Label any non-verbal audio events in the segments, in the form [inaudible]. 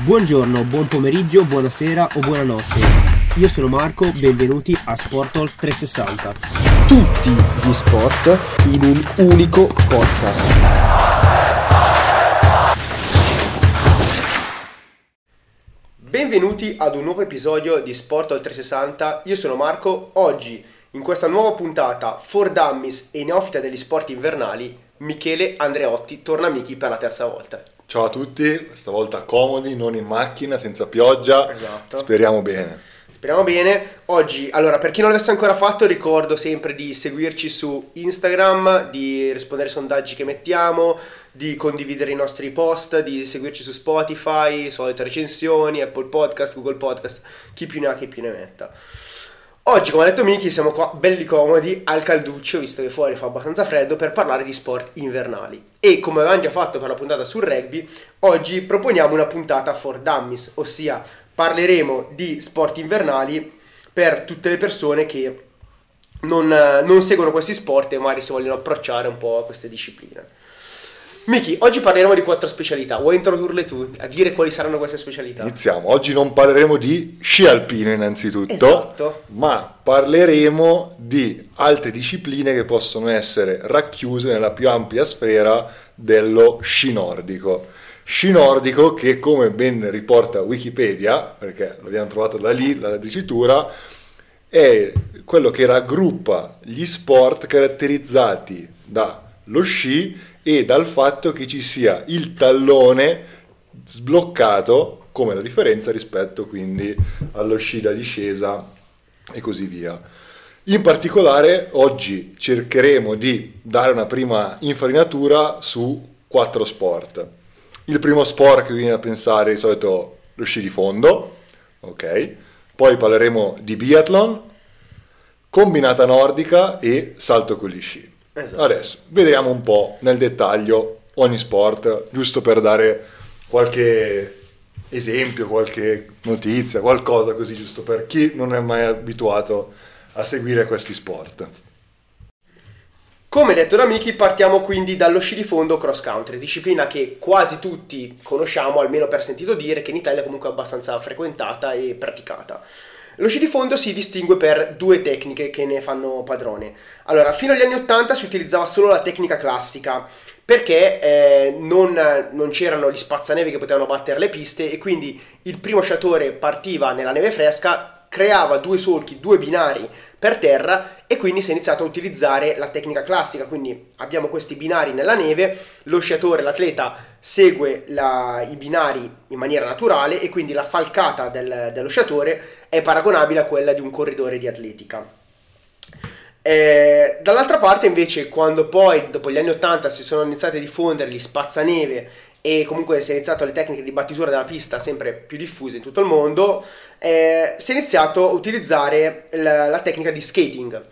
Buongiorno, buon pomeriggio, buonasera o buonanotte. Io sono Marco, benvenuti a Sportol 360. Tutti gli sport in un unico podcast. Benvenuti ad un nuovo episodio di Sportol 360. Io sono Marco. Oggi, in questa nuova puntata, for dummies e neofita degli sport invernali, Michele Andreotti torna amici per la terza volta. Ciao a tutti, stavolta comodi, non in macchina, senza pioggia. Esatto. Speriamo bene. Speriamo bene. Oggi, allora, per chi non l'avesse ancora fatto, ricordo sempre di seguirci su Instagram, di rispondere ai sondaggi che mettiamo, di condividere i nostri post, di seguirci su Spotify, solite recensioni, Apple Podcast, Google Podcast, chi più ne ha, chi più ne metta. Oggi, come ha detto Miki, siamo qua belli comodi al calduccio, visto che fuori fa abbastanza freddo, per parlare di sport invernali. E come avevamo già fatto per la puntata sul rugby, oggi proponiamo una puntata for dummies, ossia parleremo di sport invernali per tutte le persone che non, non seguono questi sport e magari si vogliono approcciare un po' a queste discipline. Miki, oggi parleremo di quattro specialità. Vuoi introdurle tu a dire quali saranno queste specialità? Iniziamo. Oggi non parleremo di sci alpino innanzitutto, Esatto. ma parleremo di altre discipline che possono essere racchiuse nella più ampia sfera dello sci nordico. Sci nordico che, come ben riporta Wikipedia, perché l'abbiamo trovato da lì la dicitura, è quello che raggruppa gli sport caratterizzati dallo sci e dal fatto che ci sia il tallone sbloccato come la differenza rispetto quindi allo sci da discesa e così via. In particolare oggi cercheremo di dare una prima infarinatura su quattro sport. Il primo sport che viene da pensare di solito lo sci di fondo, ok? Poi parleremo di biathlon, combinata nordica e salto con gli sci. Esatto. Adesso vediamo un po' nel dettaglio ogni sport, giusto per dare qualche esempio, qualche notizia, qualcosa così, giusto per chi non è mai abituato a seguire questi sport. Come detto da Miki, partiamo quindi dallo sci di fondo cross country, disciplina che quasi tutti conosciamo, almeno per sentito dire, che in Italia comunque è abbastanza frequentata e praticata. Lo sci di fondo si distingue per due tecniche che ne fanno padrone. Allora, fino agli anni 80 si utilizzava solo la tecnica classica, perché eh, non, non c'erano gli spazzaneve che potevano battere le piste e quindi il primo sciatore partiva nella neve fresca, creava due solchi, due binari per terra e quindi si è iniziato a utilizzare la tecnica classica, quindi abbiamo questi binari nella neve, lo sciatore, l'atleta segue la- i binari in maniera naturale e quindi la falcata del- dello sciatore è paragonabile a quella di un corridore di atletica. Eh, dall'altra parte invece quando poi dopo gli anni 80 si sono iniziati a diffondere gli spazzaneve e comunque si è iniziato le tecniche di battitura della pista sempre più diffuse in tutto il mondo, eh, si è iniziato a utilizzare la, la tecnica di skating.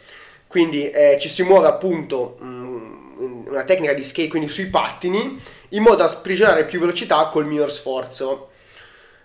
Quindi eh, ci si muove appunto mm, una tecnica di skate, quindi sui pattini, in modo da sprigionare più velocità col minor sforzo.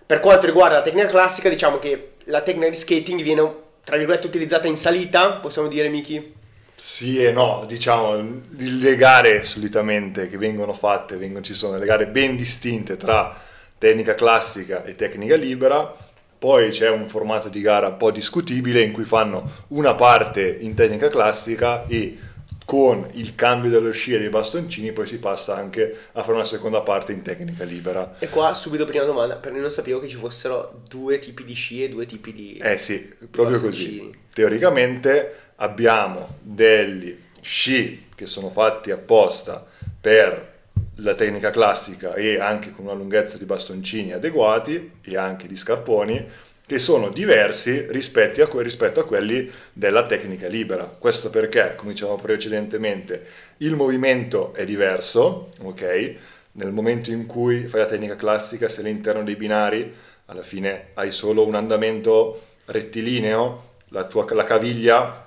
Per quanto riguarda la tecnica classica, diciamo che la tecnica di skating viene, tra virgolette, utilizzata in salita, possiamo dire, Miki? Sì e no, diciamo, le gare solitamente che vengono fatte, vengono- ci sono delle gare ben distinte tra tecnica classica e tecnica libera, poi c'è un formato di gara un po' discutibile in cui fanno una parte in tecnica classica e con il cambio dello sci e dei bastoncini poi si passa anche a fare una seconda parte in tecnica libera. E qua subito prima domanda, perché non sapevo che ci fossero due tipi di sci e due tipi di... Eh sì, proprio così. Teoricamente abbiamo degli sci che sono fatti apposta per la tecnica classica e anche con una lunghezza di bastoncini adeguati e anche di scarponi che sono diversi rispetto a, rispetto a quelli della tecnica libera. Questo perché, come dicevamo precedentemente, il movimento è diverso, ok? Nel momento in cui fai la tecnica classica, se all'interno dei binari alla fine hai solo un andamento rettilineo, la tua la caviglia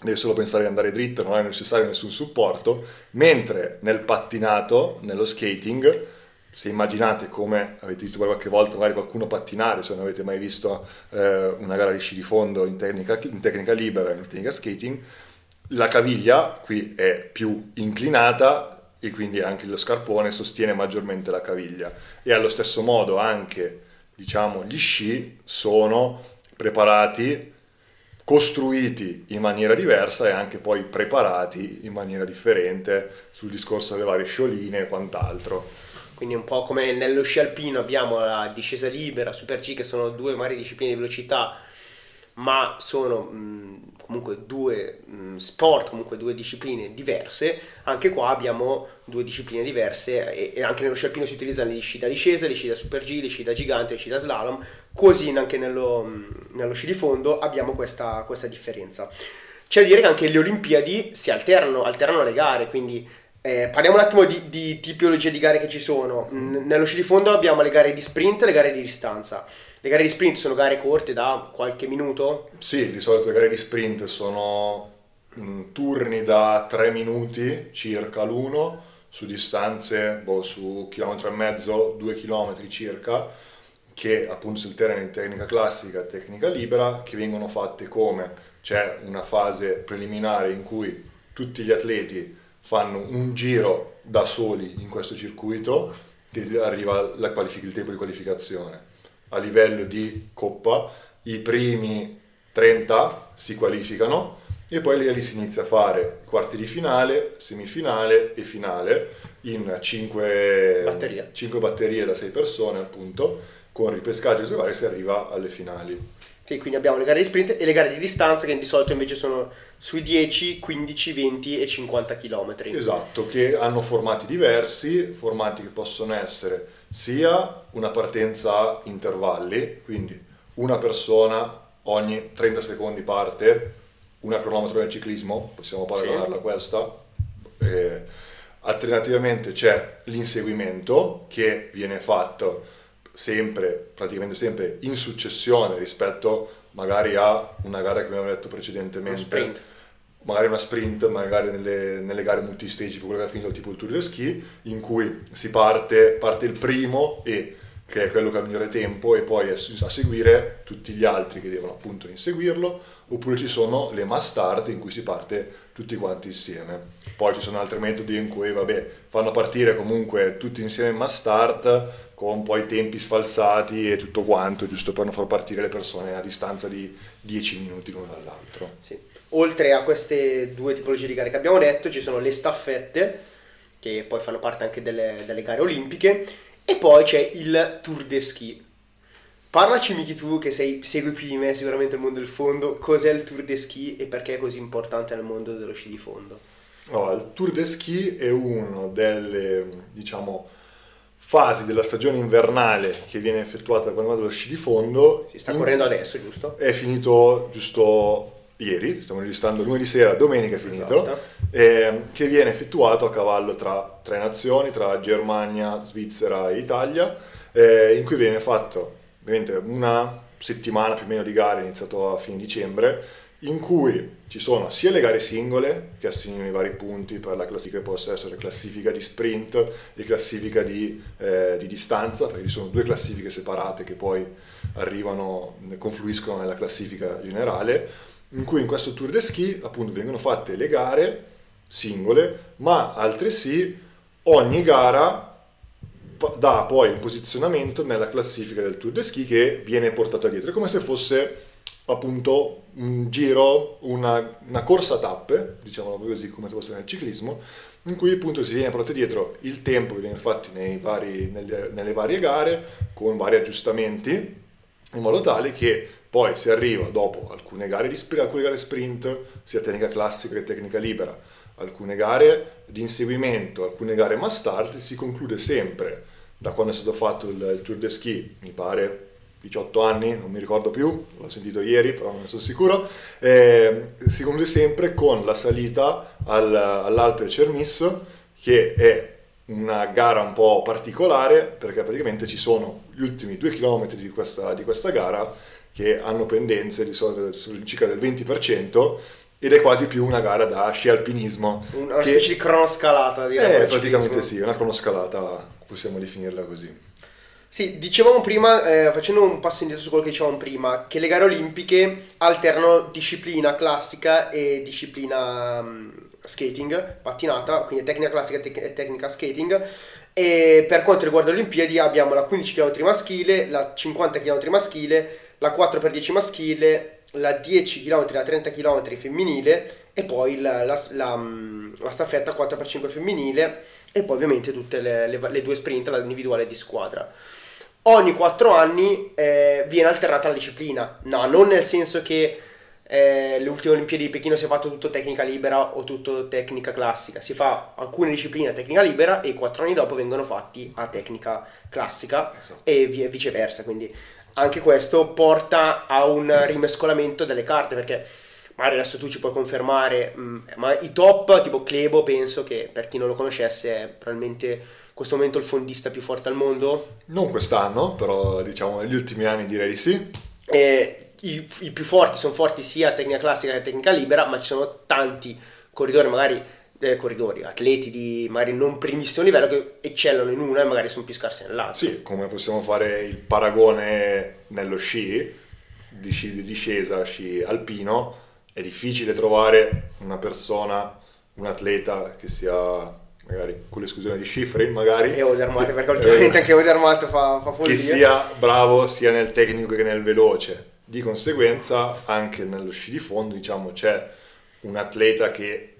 devi solo pensare di andare dritto, non è necessario nessun supporto, mentre nel pattinato, nello skating, se immaginate come avete visto qualche volta magari qualcuno pattinare, se non avete mai visto eh, una gara di sci di fondo in tecnica, in tecnica libera, in tecnica skating, la caviglia qui è più inclinata e quindi anche lo scarpone sostiene maggiormente la caviglia e allo stesso modo anche diciamo, gli sci sono preparati, costruiti in maniera diversa e anche poi preparati in maniera differente sul discorso delle varie scioline e quant'altro. Quindi un po' come nello sci alpino abbiamo la discesa libera, Super G che sono due varie discipline di velocità, ma sono mh, comunque due mh, sport, comunque due discipline diverse. Anche qua abbiamo due discipline diverse e, e anche nello sci alpino si utilizzano le sci da discesa, le sci da Super G, le sci da gigante, le sci da slalom, così anche nello, mh, nello sci di fondo abbiamo questa, questa differenza. C'è da dire che anche le Olimpiadi si alternano, alternano le gare, quindi eh, parliamo un attimo di, di, tipologie di gare che ci sono. N- nello sci di fondo abbiamo le gare di sprint e le gare di distanza. Le gare di sprint sono gare corte da qualche minuto? Sì, di solito le gare di sprint sono mh, turni da 3 minuti circa l'uno, su distanze, boh, su chilometro e mezzo, 2 chilometri circa, che appunto si alternano in tecnica classica e tecnica libera, che vengono fatte come c'è una fase preliminare in cui tutti gli atleti fanno un giro da soli in questo circuito che arriva qualific- il tempo di qualificazione. A livello di coppa i primi 30 si qualificano e poi lì si inizia a fare quarti di finale, semifinale e finale in 5 batterie, 5 batterie da 6 persone appunto con ripescaggio e vari si arriva alle finali. Sì, quindi abbiamo le gare di sprint e le gare di distanza che di solito invece sono sui 10, 15, 20 e 50 km. Esatto, che hanno formati diversi, formati che possono essere sia una partenza a intervalli, quindi una persona ogni 30 secondi parte, una cronometro nel ciclismo, possiamo paragonarla sì. a questa. Eh, alternativamente c'è l'inseguimento che viene fatto sempre, praticamente sempre in successione rispetto magari a una gara che abbiamo detto precedentemente. sprint. Magari una sprint, magari nelle, nelle gare multistage, quello che ha finito tipo il Tour de Ski, in cui si parte, parte il primo e che è quello che migliore tempo e poi a seguire tutti gli altri che devono appunto inseguirlo, oppure ci sono le mass start in cui si parte tutti quanti insieme. Poi ci sono altri metodi in cui vabbè, fanno partire comunque tutti insieme in mass start con poi tempi sfalsati e tutto quanto, giusto per non far partire le persone a distanza di 10 minuti l'uno dall'altro. Sì. Oltre a queste due tipologie di gare che abbiamo detto, ci sono le staffette, che poi fanno parte anche delle, delle gare olimpiche, e poi c'è il Tour de Ski. Parlaci Miki tu che sei, segui più di me sicuramente il mondo del fondo, cos'è il Tour de Ski e perché è così importante nel mondo dello sci di fondo? Oh, il Tour de Ski è una delle, diciamo, fasi della stagione invernale che viene effettuata quando vado allo sci di fondo. Si sta correndo adesso, giusto? È finito giusto ieri, stiamo registrando lunedì sera, domenica è finito, esatto. eh, che viene effettuato a cavallo tra tre nazioni, tra Germania, Svizzera e Italia, eh, in cui viene fatto ovviamente una settimana più o meno di gare, iniziato a fine dicembre, in cui ci sono sia le gare singole che assegnano i vari punti per la classifica che possa essere classifica di sprint e classifica di, eh, di, distanza, perché ci sono due classifiche separate che poi arrivano, confluiscono nella classifica generale, in cui in questo Tour de Ski appunto vengono fatte le gare singole, ma altresì ogni gara dà poi un posizionamento nella classifica del Tour de Ski che viene portata dietro, è come se fosse appunto un giro, una, una corsa a tappe, diciamo così come fosse nel ciclismo, in cui appunto si viene portato dietro il tempo che viene fatto vari, nelle, nelle varie gare con vari aggiustamenti in modo tale che poi si arriva dopo alcune gare, di, alcune gare sprint, sia tecnica classica che tecnica libera, alcune gare di inseguimento, alcune gare mass start, si conclude sempre. Da quando è stato fatto il, il Tour de Ski, mi pare 18 anni, non mi ricordo più, l'ho sentito ieri, però non ne sono sicuro, eh, si conclude sempre con la salita al, all'Alpe Cermis, che è una gara un po' particolare perché praticamente ci sono gli ultimi due chilometri di questa, di questa gara che hanno pendenze di solito circa del 20% ed è quasi più una gara da sci alpinismo. Una che... specie di cronoscalata, direi. Eh, praticamente sì, una cronoscalata, possiamo definirla così. Sì, dicevamo prima, eh, facendo un passo indietro su quello che dicevamo prima, che le gare olimpiche alternano disciplina classica e disciplina um, skating, pattinata, quindi tecnica classica e tec- tecnica skating, E per quanto riguarda le Olimpiadi abbiamo la 15 km maschile, la 50 km maschile, la 4x10 maschile, la 10 km, la 30 km femminile e poi la, la, la, la staffetta 4x5 femminile e poi ovviamente tutte le, le, le due sprint, la individuale di squadra. Ogni 4 anni eh, viene alternata la disciplina, no, non nel senso che eh, le ultime Olimpiadi di Pechino si è fatto tutto tecnica libera o tutto tecnica classica, si fa alcune discipline a tecnica libera e 4 anni dopo vengono fatti a tecnica classica esatto. e viceversa, quindi anche questo porta a un rimescolamento delle carte perché magari adesso tu ci puoi confermare, mh, mm, ma i top tipo Clebo penso che per chi non lo conoscesse è probabilmente in questo momento il fondista più forte al mondo. Non quest'anno, però diciamo negli ultimi anni direi di sì. E i, i più forti sono forti sia a tecnica classica che a tecnica libera, ma ci sono tanti corridori magari eh, corridori, atleti di magari non primissimo livello che eccellono in una e magari sono più scarsi nell'altra. Sì, come possiamo fare il paragone nello sci, di sci di discesa, sci alpino, è difficile trovare una persona, un atleta che sia magari con l'esclusione di Schifrin magari. E Odermatt perché ultimamente eh, anche Odermatt fa, fa follia che sia bravo sia nel tecnico che nel veloce. Di conseguenza anche nello sci di fondo diciamo c'è un atleta che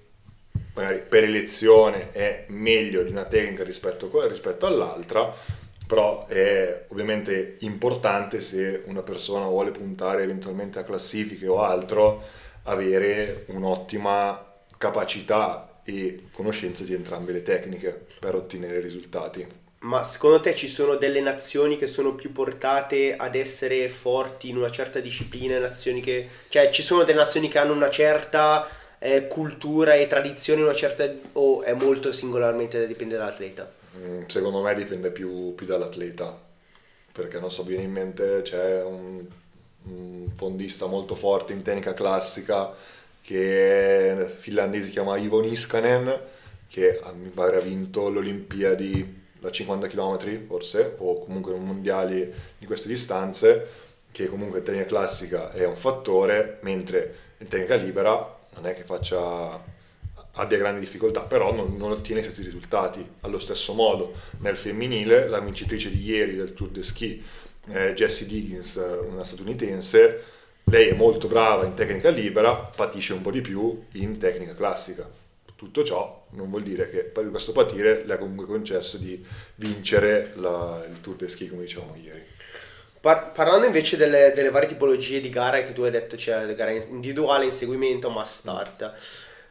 magari per elezione è meglio di una tecnica rispetto, rispetto all'altra, però è ovviamente importante se una persona vuole puntare eventualmente a classifiche o altro, avere un'ottima capacità e conoscenza di entrambe le tecniche per ottenere risultati. Ma secondo te ci sono delle nazioni che sono più portate ad essere forti in una certa disciplina, nazioni che... cioè ci sono delle nazioni che hanno una certa eh, cultura e tradizione una certa o è molto singolarmente dipende dall'atleta? Mm, secondo me dipende più, più, dall'atleta, perché non so, viene in mente c'è un, un fondista molto forte in tecnica classica che finlandese, si chiama Ivo Niskanen, che mi pare ha vinto le Olimpiadi da 50 km forse, o comunque un mondiali di queste distanze, che comunque in tecnica classica è un fattore, mentre in tecnica libera non è che faccia, abbia grandi difficoltà, però non, non, ottiene questi risultati. Allo stesso modo, nel femminile, la vincitrice di ieri del Tour de Ski, eh, Jessie Diggins, una statunitense, lei è molto brava in tecnica libera, patisce un po' di più in tecnica classica. Tutto ciò non vuol dire che questo patire le ha comunque concesso di vincere la, il Tour de Ski, come dicevamo ieri. Par- parlando invece delle, delle, varie tipologie di gare che tu hai detto, cioè le gare individuale, inseguimento, mass start,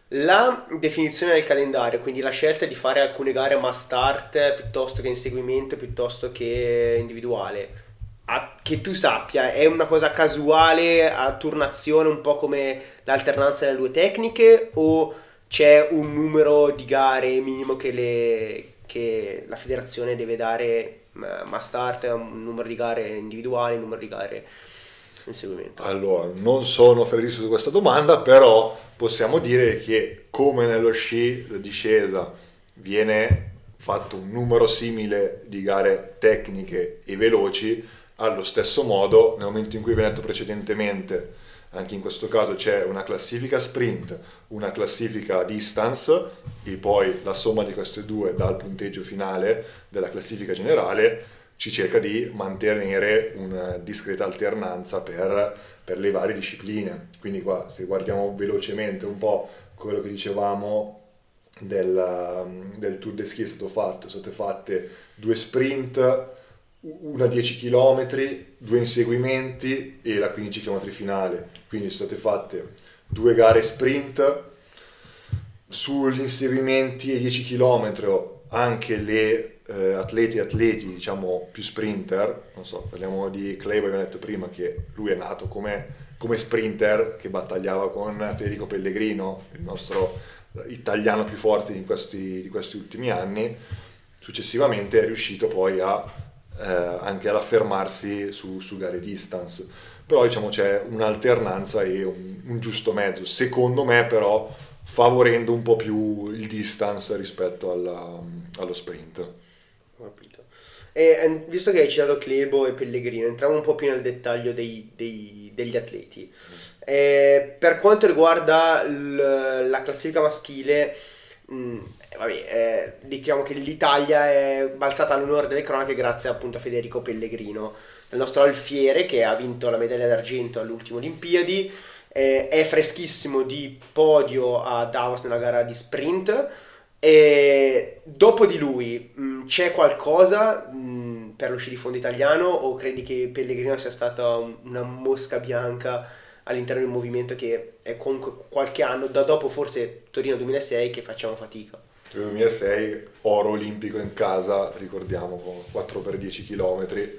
la definizione del calendario, quindi la scelta di fare alcune gare mass start piuttosto che inseguimento, piuttosto che individuale, a, che tu sappia, è una cosa casuale a turnazione, un po' come l'alternanza delle due tecniche, o c'è un numero di gare minimo che, le, che la federazione deve dare ma start, numero di gare individuali, numero di gare in seguimento. Allora, non sono felice su questa domanda, però possiamo dire che come nello sci da discesa viene fatto un numero simile di gare tecniche e veloci, allo stesso modo, nel momento in cui viene detto precedentemente anche in questo caso c'è una classifica sprint, una classifica distance e poi la somma di queste due dal punteggio finale della classifica generale ci cerca di mantenere una discreta alternanza per, per le varie discipline. Quindi qua se guardiamo velocemente un po' quello che dicevamo del, del Tour de Ski è stato fatto, sono state fatte due sprint una 10 km, due inseguimenti e la 15 km finale. Quindi sono state fatte due gare sprint sugli inseguimenti e 10 km anche le eh, atleti atleti diciamo più sprinter non so parliamo di Clay abbiamo detto prima che lui è nato come, come sprinter che battagliava con Federico Pellegrino il nostro italiano più forte di questi, di questi ultimi anni successivamente è riuscito poi a eh, anche ad affermarsi su, su, gare distance. Però diciamo c'è un'alternanza e un, un, giusto mezzo, secondo me però favorendo un po' più il distance rispetto alla, allo sprint. E visto che hai citato Clebo e Pellegrino, entriamo un po' più nel dettaglio dei, dei, degli atleti. E per quanto riguarda l, la classifica maschile, Mm, eh, vabbè, eh, diciamo che l'Italia è balzata all'onore delle cronache grazie appunto a Federico Pellegrino, il nostro alfiere che ha vinto la medaglia d'argento all'ultimo Olimpiadi, eh, è freschissimo di podio a Davos nella gara di sprint e dopo di lui mh, c'è qualcosa mh, per lo sci di fondo italiano o credi che Pellegrino sia stata un- una mosca bianca all'interno di un movimento che è comunque qualche anno, da dopo forse Torino 2006 che facciamo fatica? Nel 2006 oro olimpico in casa, ricordiamo, con 4x10 km.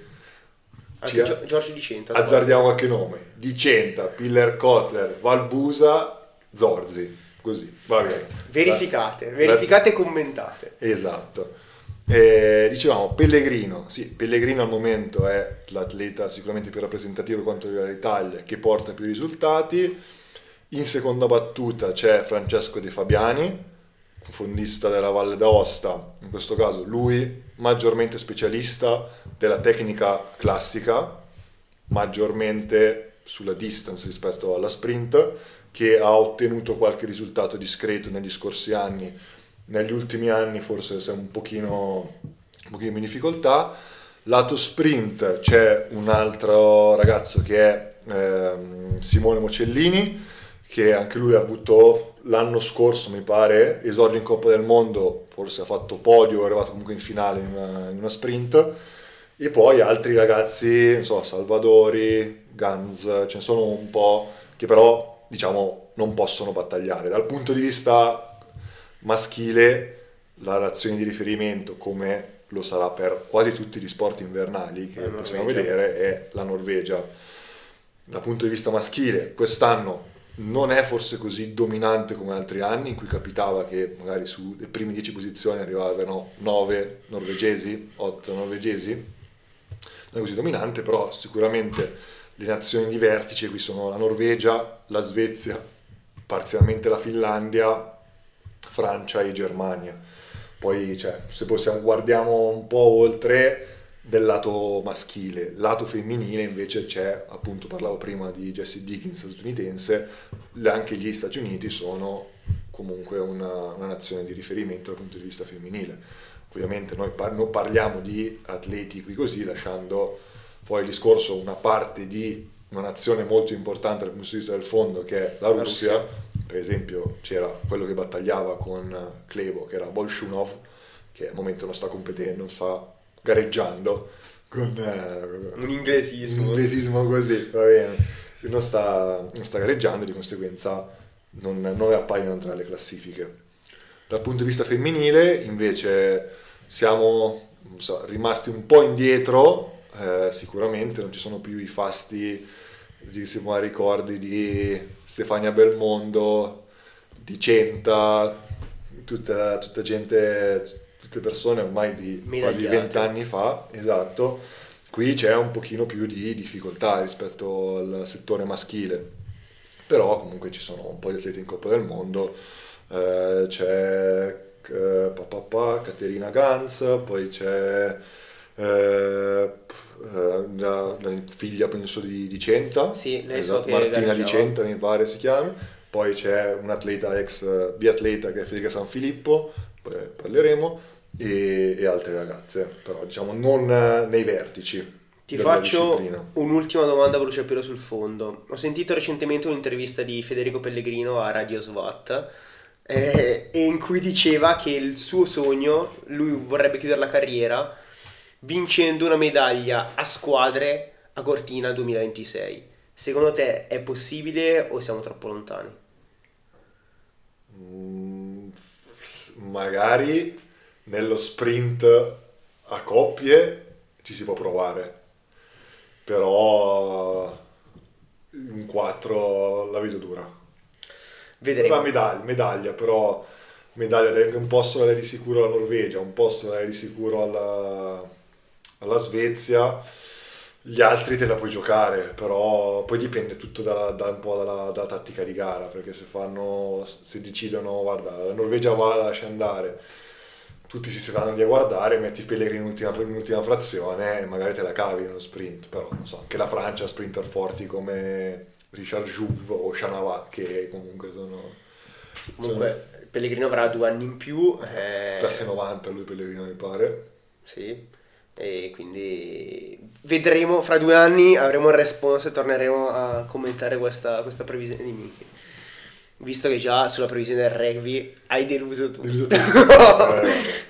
Anche Gio- Giorgio Di Centa. Azzardiamo qualche nome. Dicenta, Piller Kotler, Valbusa, Zorzi. Così, va bene. Verificate, verificate e commentate. Esatto. Eh, dicevamo Pellegrino, sì, Pellegrino al momento è l'atleta sicuramente più rappresentativo quanto riguarda l'Italia, che porta più risultati. In seconda battuta c'è Francesco De Fabiani, fondista della Valle d'Aosta, in questo caso lui maggiormente specialista della tecnica classica, maggiormente sulla distance rispetto alla sprint, che ha ottenuto qualche risultato discreto negli scorsi anni, negli ultimi anni forse è un pochino, un pochino in difficoltà. Lato sprint c'è un altro ragazzo che è ehm, Simone Mocellini, che anche lui ha avuto l'anno scorso, mi pare, esordio in Coppa del Mondo, forse ha fatto podio, è arrivato comunque in finale in una, in una sprint. E poi altri ragazzi, non so, Salvadori, Gans, ce ne sono un po' che però, diciamo, non possono battagliare. Dal punto di vista maschile, la nazione di riferimento, come lo sarà per quasi tutti gli sport invernali che possiamo vedere, è la Norvegia. Dal punto di vista maschile, quest'anno non è forse così dominante come altri anni in cui capitava che magari sulle prime 10 posizioni arrivavano 9 norvegesi, 8 norvegesi, non è così dominante, però sicuramente le nazioni di vertice qui sono la Norvegia, la Svezia, parzialmente la Finlandia, Francia e Germania. Poi, cioè, se possiamo guardiamo un po' oltre del lato maschile, lato femminile invece c'è, appunto parlavo prima di Jessie Dickens statunitense, anche gli Stati Uniti sono comunque una, una nazione di riferimento dal punto di vista femminile. Ovviamente noi par- non parliamo di atleti qui così, lasciando poi il discorso una parte di una nazione molto importante dal punto di vista del fondo che è la La Russia. Per esempio c'era quello che battagliava con Klevo, che era Bolshunov, che al momento non sta competendo, non sta gareggiando con eh, Un inglesismo. un inglesismo così, va bene. Non sta, non sta gareggiando, di conseguenza non, non appaiono tra le classifiche. Dal punto di vista femminile, invece, siamo so, rimasti un po' indietro, eh, sicuramente non ci sono più i fasti, si può ricordi di Stefania Belmondo, di Centa, tutta, tutta gente, tutte persone ormai di quasi vent'anni fa, esatto. Qui c'è un pochino più di difficoltà rispetto al settore maschile, però comunque ci sono un po' di atleti in Coppa del Mondo, eh, c'è eh, Caterina Ganz, poi c'è eh, la, la figlia penso di, di Centa, Sì, esatto, Martina di. Centa mi pare si chiami, poi c'è un atleta ex eh, biatleta che è Federica Sanfilippo, poi parleremo, e, e altre ragazze, però diciamo non eh, nei vertici. Ti faccio un'ultima domanda bruciapelo sul fondo. Ho sentito recentemente un'intervista di Federico Pellegrino a Radio SWAT eh, in cui diceva che il suo sogno, lui vorrebbe chiudere la carriera vincendo una medaglia a squadre a Cortina 2026. Secondo te è possibile o siamo troppo lontani? Mm, magari nello sprint a coppie ci si può provare, però in quattro la vedo dura. Una Vedremo. medaglia, medaglia, però medaglia da- un posto la di sicuro alla Norvegia, un posto la di sicuro alla, alla Svezia, gli altri te la puoi giocare, però poi dipende tutto da, da un po' dalla, dalla tattica di gara, perché se fanno, se decidono, guarda, la Norvegia va, la lascia andare, tutti si vanno lì a guardare, metti Pellegrini in ultima, in ultima frazione e magari te la cavi nello sprint, però non so, anche la Francia ha sprinter forti come Richard Jouve o Chanavat che comunque sono comunque Pellegrino avrà due anni in più. eh, Classe 90 lui Pellegrino mi pare. Sì, e quindi vedremo fra due anni, avremo il response e torneremo a commentare questa, questa previsione di Miki. Visto che già sulla previsione del rugby hai deluso tu. Deluso [laughs] tu. Eh,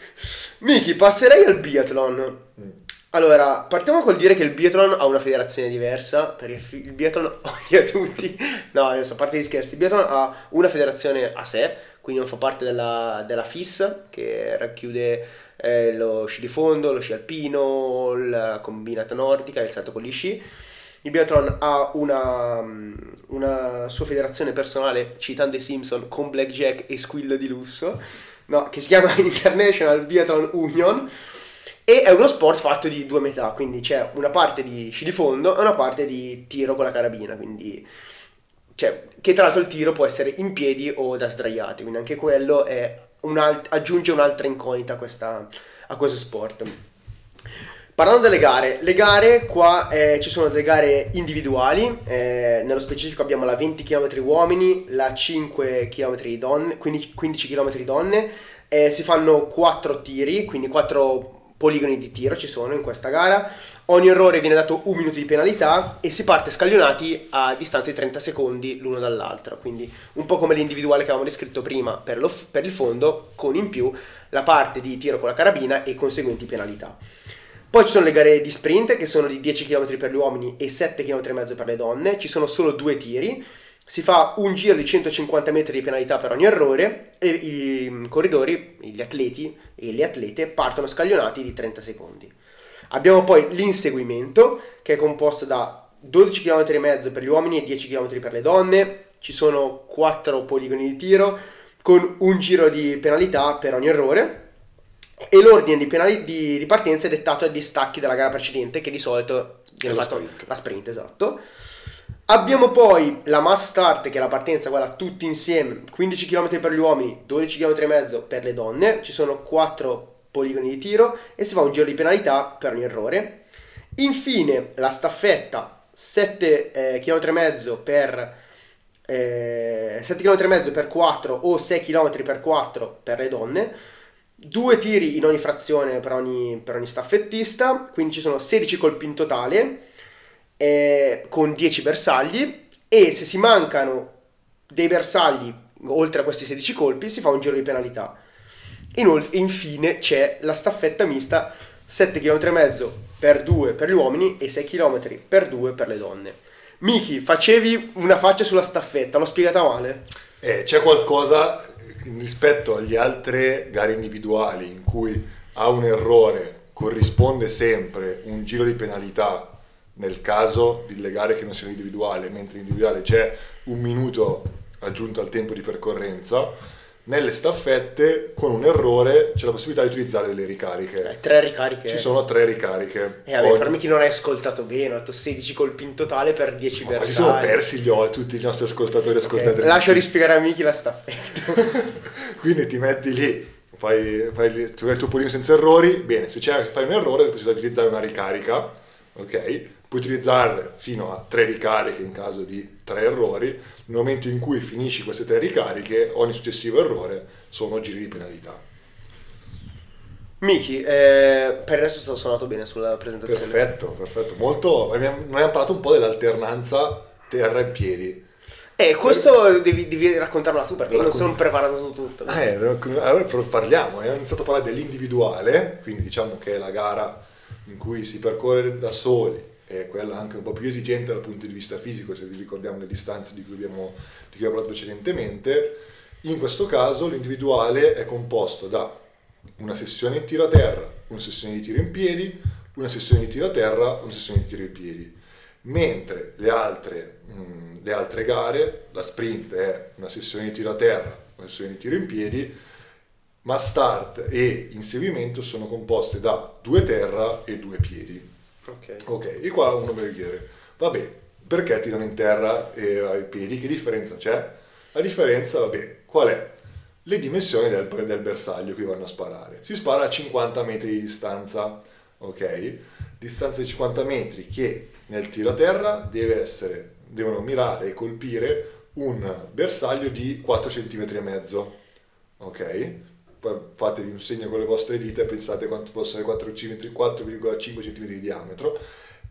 Miki, passerei al biathlon. Mm. Allora, partiamo col dire che il biathlon ha una federazione diversa, perché il biathlon [laughs] odia tutti. No, adesso a parte gli scherzi, il biathlon ha una federazione a sé, quindi non fa parte della, della FIS, che racchiude eh, lo sci di fondo, lo sci alpino, la combinata nordica il salto con gli sci. Il biathlon ha una, una sua federazione personale, citando i Simpson, con blackjack e squillo di lusso, no, che si chiama [laughs] International Biathlon Union. E è uno sport fatto di due metà, quindi c'è una parte di sci di fondo e una parte di tiro con la carabina, quindi cioè, che tra l'altro il tiro può essere in piedi o da sdraiati, quindi anche quello è un alt- aggiunge un'altra incognita a, questa- a questo sport. Parlando delle gare, le gare qua eh, ci sono delle gare individuali, eh, nello specifico abbiamo la 20 km uomini, la 5 km donne, 15, 15 km donne, eh, si fanno 4 tiri, quindi 4 poligoni di tiro ci sono in questa gara, ogni errore viene dato un minuto di penalità e si parte scaglionati a distanza di 30 secondi l'uno dall'altro, quindi un po' come l'individuale che avevamo descritto prima per, lo per il fondo, con in più la parte di tiro con la carabina e conseguenti penalità. Poi ci sono le gare di sprint che sono di 10 km per gli uomini e 7 km e mezzo per le donne, ci sono solo due tiri, si fa un giro di 150 metri di penalità per ogni errore e i corridori, gli atleti e le atlete partono scaglionati di 30 secondi. Abbiamo poi l'inseguimento che è composto da 12 km e mezzo per gli uomini e 10 km per le donne, ci sono 4 poligoni di tiro con un giro di penalità per ogni errore e l'ordine di, penali- di- di partenza è dettato dagli stacchi della gara precedente che di solito viene fatto sprint. la sprint, esatto. Abbiamo poi la mass start che è la partenza quella tutti insieme, 15 km per gli uomini, 12 km e mezzo per le donne, ci sono 4 poligoni di tiro e si fa un giro di penalità per ogni errore. Infine la staffetta 7 km e mezzo per eh, 7 km e mezzo per 4 o 6 km per 4 per le donne. Due tiri in ogni frazione per ogni, per ogni staffettista, quindi ci sono 16 colpi in totale eh, con 10 bersagli e se si mancano dei bersagli oltre a questi 16 colpi si fa un giro di penalità. Inoltre, infine c'è la staffetta mista 7 km e mezzo per 2 per gli uomini e 6 km per 2 per le donne. Miki, facevi una faccia sulla staffetta, l'ho spiegata male? Eh, c'è qualcosa rispetto agli altre gare individuali in cui a un errore corrisponde sempre un giro di penalità nel caso delle gare che non siano individuali, mentre in individuale c'è un minuto aggiunto al tempo di percorrenza, nelle staffette con un errore c'è la possibilità di utilizzare delle ricariche. Eh, tre ricariche. Ci sono tre ricariche. E vabbè, Ogni- per me chi non hai ascoltato bene, ho detto 16 colpi in totale per 10 Ma bersagli. si sono persi gli occhi tutti i nostri ascoltatori e ascoltatrici. Lascio rispiegare a Miki la staffetta. [laughs] Quindi ti metti lì, fai, fai il tuo, pulino senza errori, bene, se c'è, fai un errore possibilità di utilizzare una ricarica, ok? Puoi utilizzare fino a tre ricariche in caso di tre errori, nel momento in cui finisci queste tre ricariche, ogni successivo errore sono giri di penalità. Miki, eh, per il resto sto suonato bene sulla presentazione. Perfetto, perfetto, molto, abbiamo, noi abbiamo parlato un po' dell'alternanza terra e piedi. Eh, questo devi, devi raccontarlo tu perché io non Raccon- sono preparato su tutto. Eh, allora parliamo, abbiamo iniziato a parlare dell'individuale, quindi diciamo che è la gara in cui si percorre da soli, è quella anche un po' più esigente dal punto di vista fisico, se vi ricordiamo le distanze di cui abbiamo, di cui abbiamo parlato precedentemente. In questo caso l'individuale è composto da una sessione in tiro a terra, una sessione di tiro in piedi, una sessione di tiro a terra, una sessione di tiro in piedi. Mentre le altre, le altre gare, la sprint è una sessione di tiro a terra, una sessione di tiro in piedi, ma start e inseguimento sono composte da due terra e due piedi. Ok. Ok, qua uno mi chiedere, vabbè, perché tirano in terra e ai piedi? Che differenza c'è? La differenza, vabbè, qual è? Le dimensioni del, del bersaglio che vanno a sparare. Si spara a 50 metri di distanza, ok? Distanza di 50 metri che nel tiro a terra deve essere, devono mirare e colpire un bersaglio di 4 cm e mezzo, ok? Fatevi un segno con le vostre dita e pensate quanto possa essere 4 cm, 4,5 cm di diametro,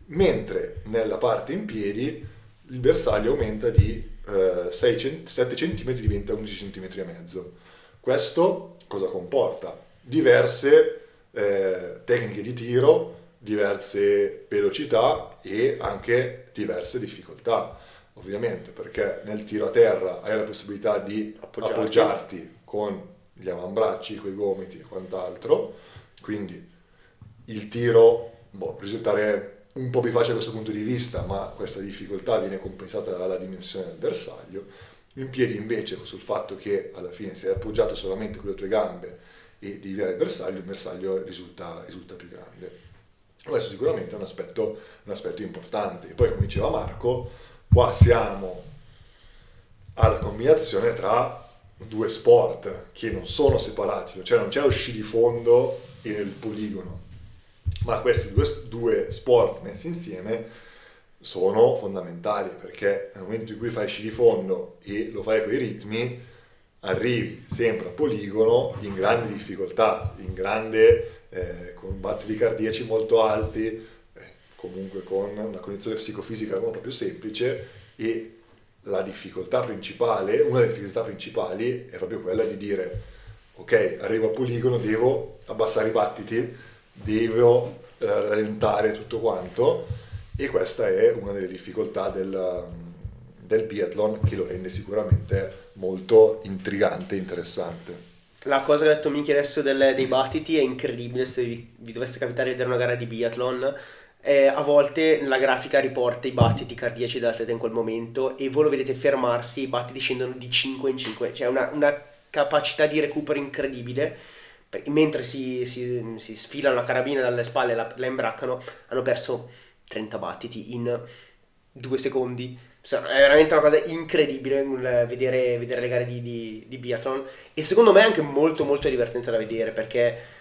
mentre nella parte in piedi il bersaglio aumenta di eh, 6 cent- 7 cm diventa 11 cm e mezzo. Questo cosa comporta? Diverse eh, tecniche di tiro, diverse velocità e anche diverse difficoltà, ovviamente, perché nel tiro a terra hai la possibilità di Appoggiarti. appoggiarti con gli avambracci, con i gomiti e quant'altro, quindi il tiro boh, risultare un po' più facile da questo punto di vista, ma questa difficoltà viene compensata dalla dimensione del bersaglio. In piedi invece sul fatto che alla fine sei appoggiato solamente con le tue gambe e devi avere il bersaglio, il bersaglio risulta, risulta più grande. Questo sicuramente è un aspetto, un aspetto importante. Poi come diceva Marco, qua siamo alla combinazione tra due sport che non sono separati, cioè non c'è lo sci di fondo e il poligono, ma questi due, due sport messi insieme sono fondamentali perché nel momento in cui fai sci di fondo e lo fai con i ritmi, arrivi sempre a poligono in grande difficoltà, in grande, eh, con battiti cardiaci molto alti, eh, comunque con una condizione psicofisica molto più semplice e la difficoltà principale, una delle difficoltà principali è proprio quella di dire ok, arrivo a poligono, devo abbassare i battiti, devo eh, rallentare tutto quanto e questa è una delle difficoltà del, del biathlon che lo rende sicuramente molto intrigante e interessante. La cosa che ha detto Miki adesso delle- dei battiti è incredibile se vi, vi dovesse capitare di vedere una gara di biathlon. Eh, a volte la grafica riporta i battiti cardiaci dell'atleta in quel momento e voi lo vedete fermarsi, i battiti scendono di 5 in 5, cioè una, una capacità di recupero incredibile. Mentre si, si, si sfilano la carabina dalle spalle e la, la imbraccano, hanno perso 30 battiti in due secondi. Insomma, È veramente una cosa incredibile il vedere, vedere le gare di, di, di biathlon e secondo me è anche molto molto divertente da vedere perché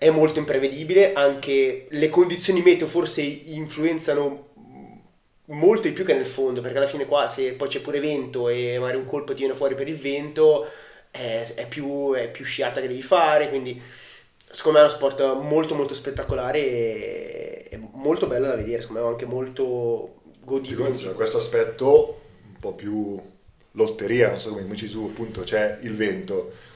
è molto imprevedibile, anche le condizioni meteo forse influenzano molto di più che nel fondo, perché alla fine qua se poi c'è pure vento e magari un colpo ti viene fuori per il vento, è, è più, è più sciata che devi fare, quindi secondo me è uno sport molto molto spettacolare e, molto bello da vedere, secondo me anche molto godibile. C'è questo aspetto un po' più lotteria, non so come dici tu, appunto c'è il vento.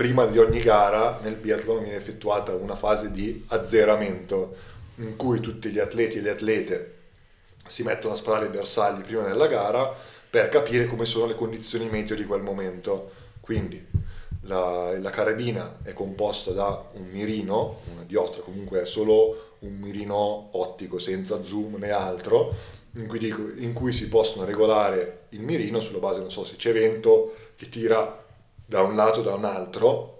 Prima di ogni gara nel biathlon viene effettuata una fase di azzeramento in cui tutti gli atleti e le atlete si mettono a sparare i bersagli prima della gara per capire come sono le condizioni meteo di quel momento. Quindi la, la carabina è composta da un mirino, una diostra, comunque è solo un mirino ottico senza zoom né altro, in cui, dico- in cui si possono regolare il mirino sulla base, non so se c'è vento che tira da un lato o da un altro,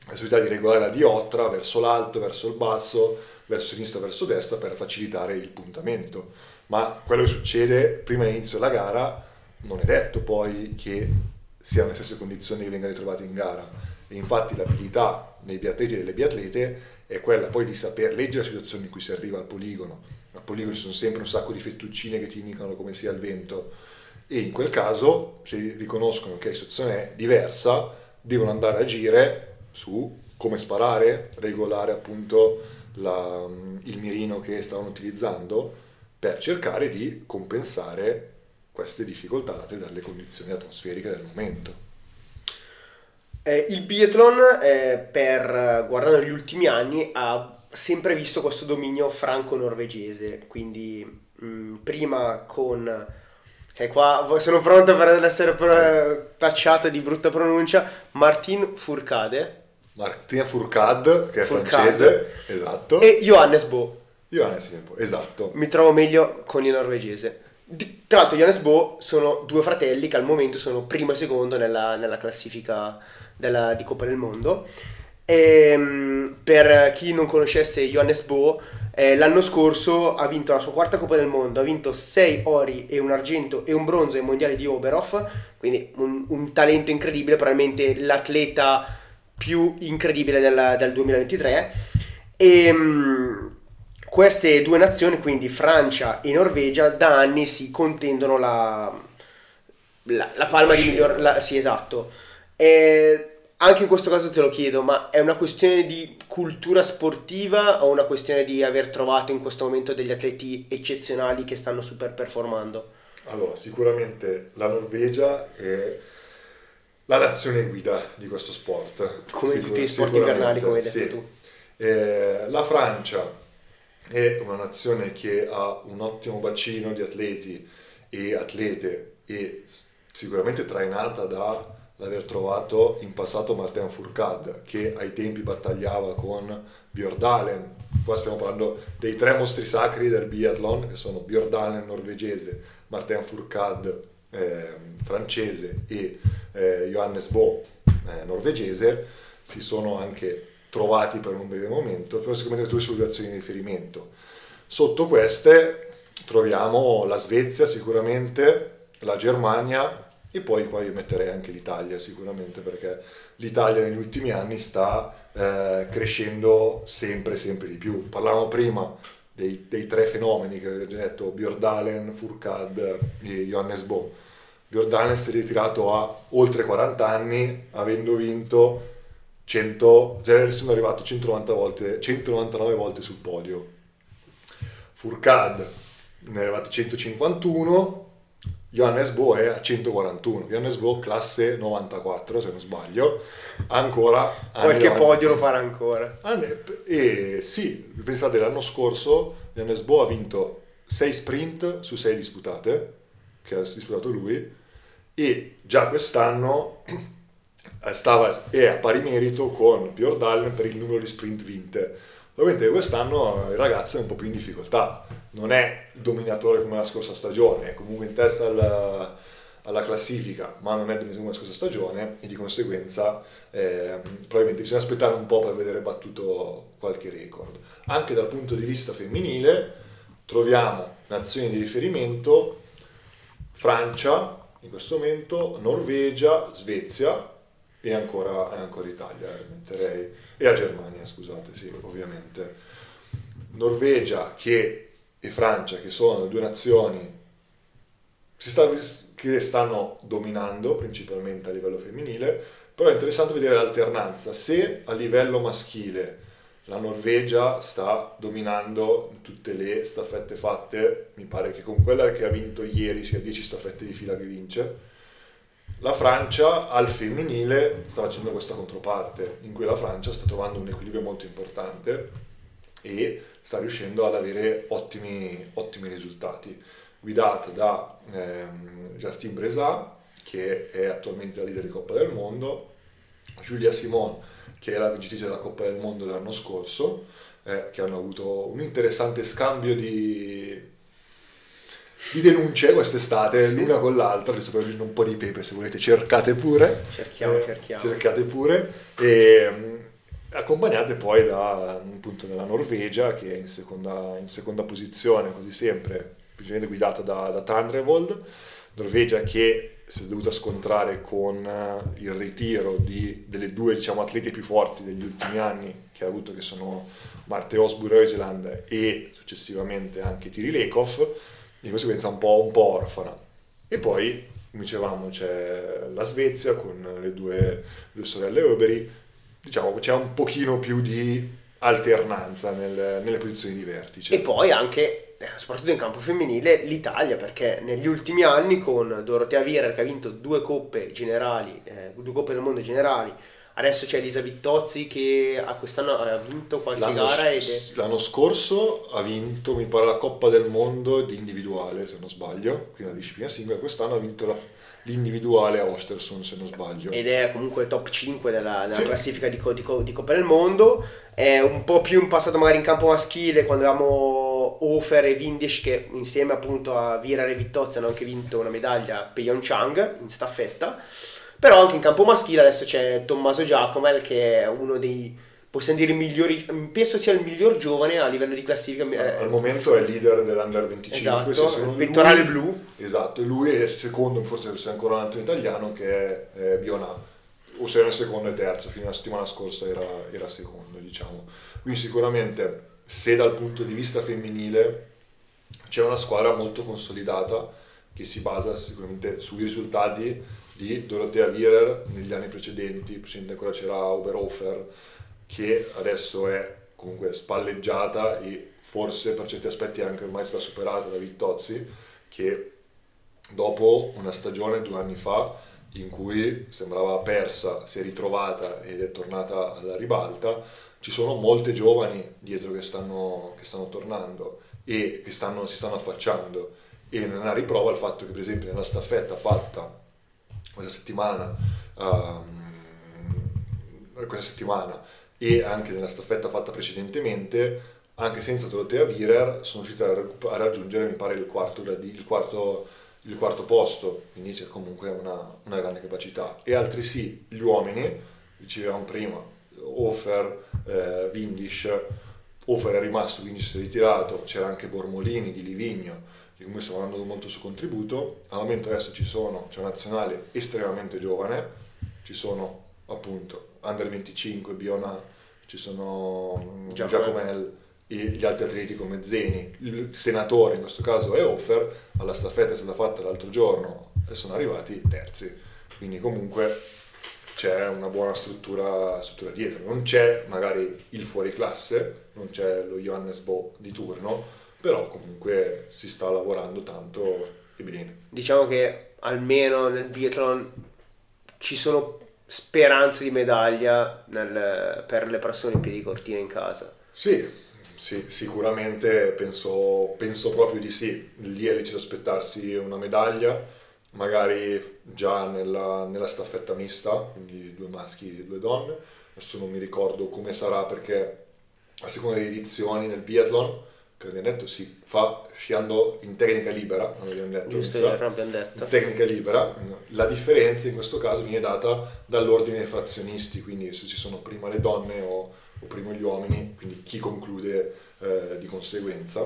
la possibilità di regolare la diottra verso l'alto, verso il basso, verso sinistra, verso destra per facilitare il puntamento. Ma quello che succede prima dell'inizio della gara non è detto poi che siano le stesse condizioni che vengano ritrovate in gara. E infatti l'abilità dei biatleti e delle biatlete è quella poi di saper leggere la situazione in cui si arriva al poligono. Al poligono ci sono sempre un sacco di fettuccine che ti indicano come sia il vento e in quel caso, se riconoscono che la situazione è diversa, devono andare a agire su come sparare, regolare appunto la- il mirino che stavano utilizzando per cercare di compensare queste difficoltà date dalle condizioni atmosferiche del momento. Eh, il biathlon, eh, per guardando gli ultimi anni, ha sempre visto questo dominio franco-norvegese. Quindi, mh, prima con. Cioè, qua sono pronto per essere tacciato di brutta pronuncia. Martin Fourcade Martin Fourcade, che è Fourcade. francese, esatto. e Johannes Bo. Johannes Tempo, esatto. Mi trovo meglio con il norvegese. Tra l'altro, Johannes Bo sono due fratelli che al momento sono primo e secondo nella, nella classifica della- di Coppa del Mondo. Ehm, per chi non conoscesse Johannes Bo, eh, l'anno scorso ha vinto la sua quarta Coppa del Mondo, ha vinto 6 ori e un argento e un bronzo ai mondiali di Oberhof, quindi un, un talento incredibile, probabilmente l'atleta più incredibile del, del 2023. E mm, queste due nazioni, quindi Francia e Norvegia, da anni si contendono la, la, la palma di miglior... la- sì, esatto. E anche in questo caso te lo chiedo, ma è una questione di cultura sportiva o una questione di aver trovato in questo momento degli atleti eccezionali che stanno super performando? Allora, sicuramente la Norvegia è la nazione guida di questo sport. Come Sicur- tutti gli sport invernali, come hai detto sì. tu. Eh, la Francia è una nazione che ha un ottimo bacino di atleti e atlete e sicuramente trainata dall'aver trovato in passato Martin Fourcade che ai tempi battagliava con Bjordalen. Qua stiamo parlando dei tre mostri sacri del biathlon che sono Bjordalen norvegese, Martin Fourcade eh, francese e eh, Johannes Bo eh, norvegese si sono anche trovati per un breve momento, però sicuramente due situazioni di riferimento. Sotto queste troviamo la Svezia sicuramente, la Germania e poi qua io metterei anche l'Italia sicuramente perché l'Italia negli ultimi anni sta eh, crescendo sempre sempre di più. Parlavamo prima dei, dei tre fenomeni che già detto, Bjordalen, Fourcade e Johannes Bo. Bjordalen si è ritirato a oltre 40 anni avendo vinto 100, cioè sono arrivato 190 volte, 199 volte sul podio. Fourcade ne è arrivato a 151, Johannes Bo è a 141. Johannes Bo classe 94 se non sbaglio, ancora Qualche podio lo farà ancora. Ah, E sì, pensate l'anno scorso Johannes Bo ha vinto 6 sprint su 6 disputate, che ha disputato lui, e già quest'anno [clears throat] stava, è a pari merito con Bjordalen per il numero di sprint vinte. Ovviamente quest'anno il ragazzo è un po' più in difficoltà, non è dominatore come la scorsa stagione, è comunque in testa alla, alla classifica, ma non è dominatore come la scorsa stagione e di conseguenza ehm, probabilmente bisogna aspettare un po' per vedere battuto qualche record. Anche dal punto di vista femminile troviamo nazioni di riferimento, Francia in questo momento, Norvegia, Svezia e ancora, e ancora Italia, eh, metterei, e la Germania, scusate, sì, ovviamente. Norvegia che, e Francia, che sono due nazioni sta- che stanno dominando principalmente a livello femminile, però è interessante vedere l'alternanza. Se a livello maschile la Norvegia sta dominando in tutte le staffette fatte, mi pare che con quella che ha vinto ieri sia 10 staffette di fila che vince. La Francia al femminile sta facendo questa controparte, in cui la Francia sta trovando un equilibrio molto importante e sta riuscendo ad avere ottimi, ottimi risultati. Guidata da ehm, Justine Bresat, che è attualmente la leader di Coppa del Mondo, Giulia Simon, che è la vincitrice della Coppa del Mondo dell'anno scorso, eh, che hanno avuto un interessante scambio di, di denunce quest'estate, Sì. l'una con l'altra, adesso poi un po' di pepe se volete cercate pure. Cerchiamo, Eh, cerchiamo. Cercate pure. E, accompagnate poi da appunto dalla Norvegia che è in seconda, in seconda posizione, così sempre, principalmente guidata da, da Tandrevold. Norvegia che si è dovuta scontrare con eh, il ritiro di- delle due diciamo, atlete più forti degli ultimi anni che ha avuto, che sono Marte Osburg-Reuseland e successivamente anche Tiri Lekov, di conseguenza un po', un po' orfana. E poi, come dicevamo, c'è la Svezia con le due, due sorelle Oberi, diciamo c'è un pochino più di alternanza nel- nelle posizioni di vertice. E poi anche, eh, soprattutto in campo femminile, l'Italia, perché negli ultimi anni con Dorotea Virer che ha vinto due coppe generali, eh, due coppe del mondo generali, adesso c'è Elisa Vittozzi che a quest'anno ha vinto qualche L'anno, gara è... l'anno scorso ha vinto, mi pare, la Coppa del Mondo di individuale, se non sbaglio, quindi la disciplina singola. Quest'anno ha vinto la- l'individuale a Ostersund, se non sbaglio. ed è comunque top 5 della, della Sì. classifica di, di di Coppa del Mondo. È un po' più in passato magari in campo maschile quando avevamo Ofer e Vindish che insieme appunto a Virar e Vittozzi hanno anche vinto una medaglia a Pyeongchang in staffetta. Però anche in campo maschile adesso c'è Tommaso Giacomel che è uno dei, possiamo dire, migliori, penso sia il miglior giovane a livello di classifica. eh, Al momento è leader dell'Under 25. Esatto, il pettorale lui- blu. Esatto, e lui è secondo, forse c'è ancora un altro italiano che è eh, Bionà, o se è secondo e terzo, fino alla settimana scorsa era, era secondo, diciamo. Quindi sicuramente se dal punto di vista femminile c'è una squadra molto consolidata che si basa sicuramente sui risultati di Dorothea Wierer negli anni precedenti, precedente ancora c'era Oberhofer, che adesso è comunque spalleggiata e forse per certi aspetti è anche ormai stata superata da Vittozzi, che dopo una stagione due anni fa in cui sembrava persa, si è ritrovata ed è tornata alla ribalta, ci sono molte giovani dietro che stanno, che stanno tornando e che stanno, si stanno affacciando. E non ha riprova il fatto che per esempio nella staffetta fatta questa settimana, um, questa settimana e anche nella staffetta fatta precedentemente, anche senza Dorotea Virer sono riusciti a, raggiungere mi pare il quarto, il quarto il quarto posto, quindi c'è comunque una, una grande capacità. E altresì gli uomini, dicevamo prima, Ofer, eh, Vindish, Ofer è rimasto, Vindish si è ritirato, c'era anche Bormolini di Livigno, che comunque stanno dando molto il suo contributo. Al momento adesso ci sono, c'è una nazionale estremamente giovane, ci sono appunto Under 25, Biona, ci sono Giacomel e gli altri atleti come Zeni. Il senatore in questo caso è Offer, alla staffetta è stata fatta l'altro giorno e sono arrivati terzi. Quindi comunque c'è una buona struttura, struttura dietro. Non c'è magari il fuoriclasse, non c'è lo Johannes Bo di turno, però comunque si sta lavorando tanto e bene. Diciamo che almeno nel biathlon ci sono speranze di medaglia nel, per le persone in piedi cortina in casa. Sì, sì, sicuramente penso, penso, proprio di sì. Lì è lecito aspettarsi una medaglia, magari già nella, nella, staffetta mista, quindi due maschi e due donne. Adesso non mi ricordo come sarà perché a seconda delle edizioni nel biathlon, che abbiamo detto si fa sciando in tecnica libera, non abbiamo detto, Giusto, abbiamo detto. In tecnica libera. La differenza in questo caso viene data dall'ordine dei frazionisti, quindi se ci sono prima le donne o o primo gli uomini, quindi chi conclude eh, di conseguenza,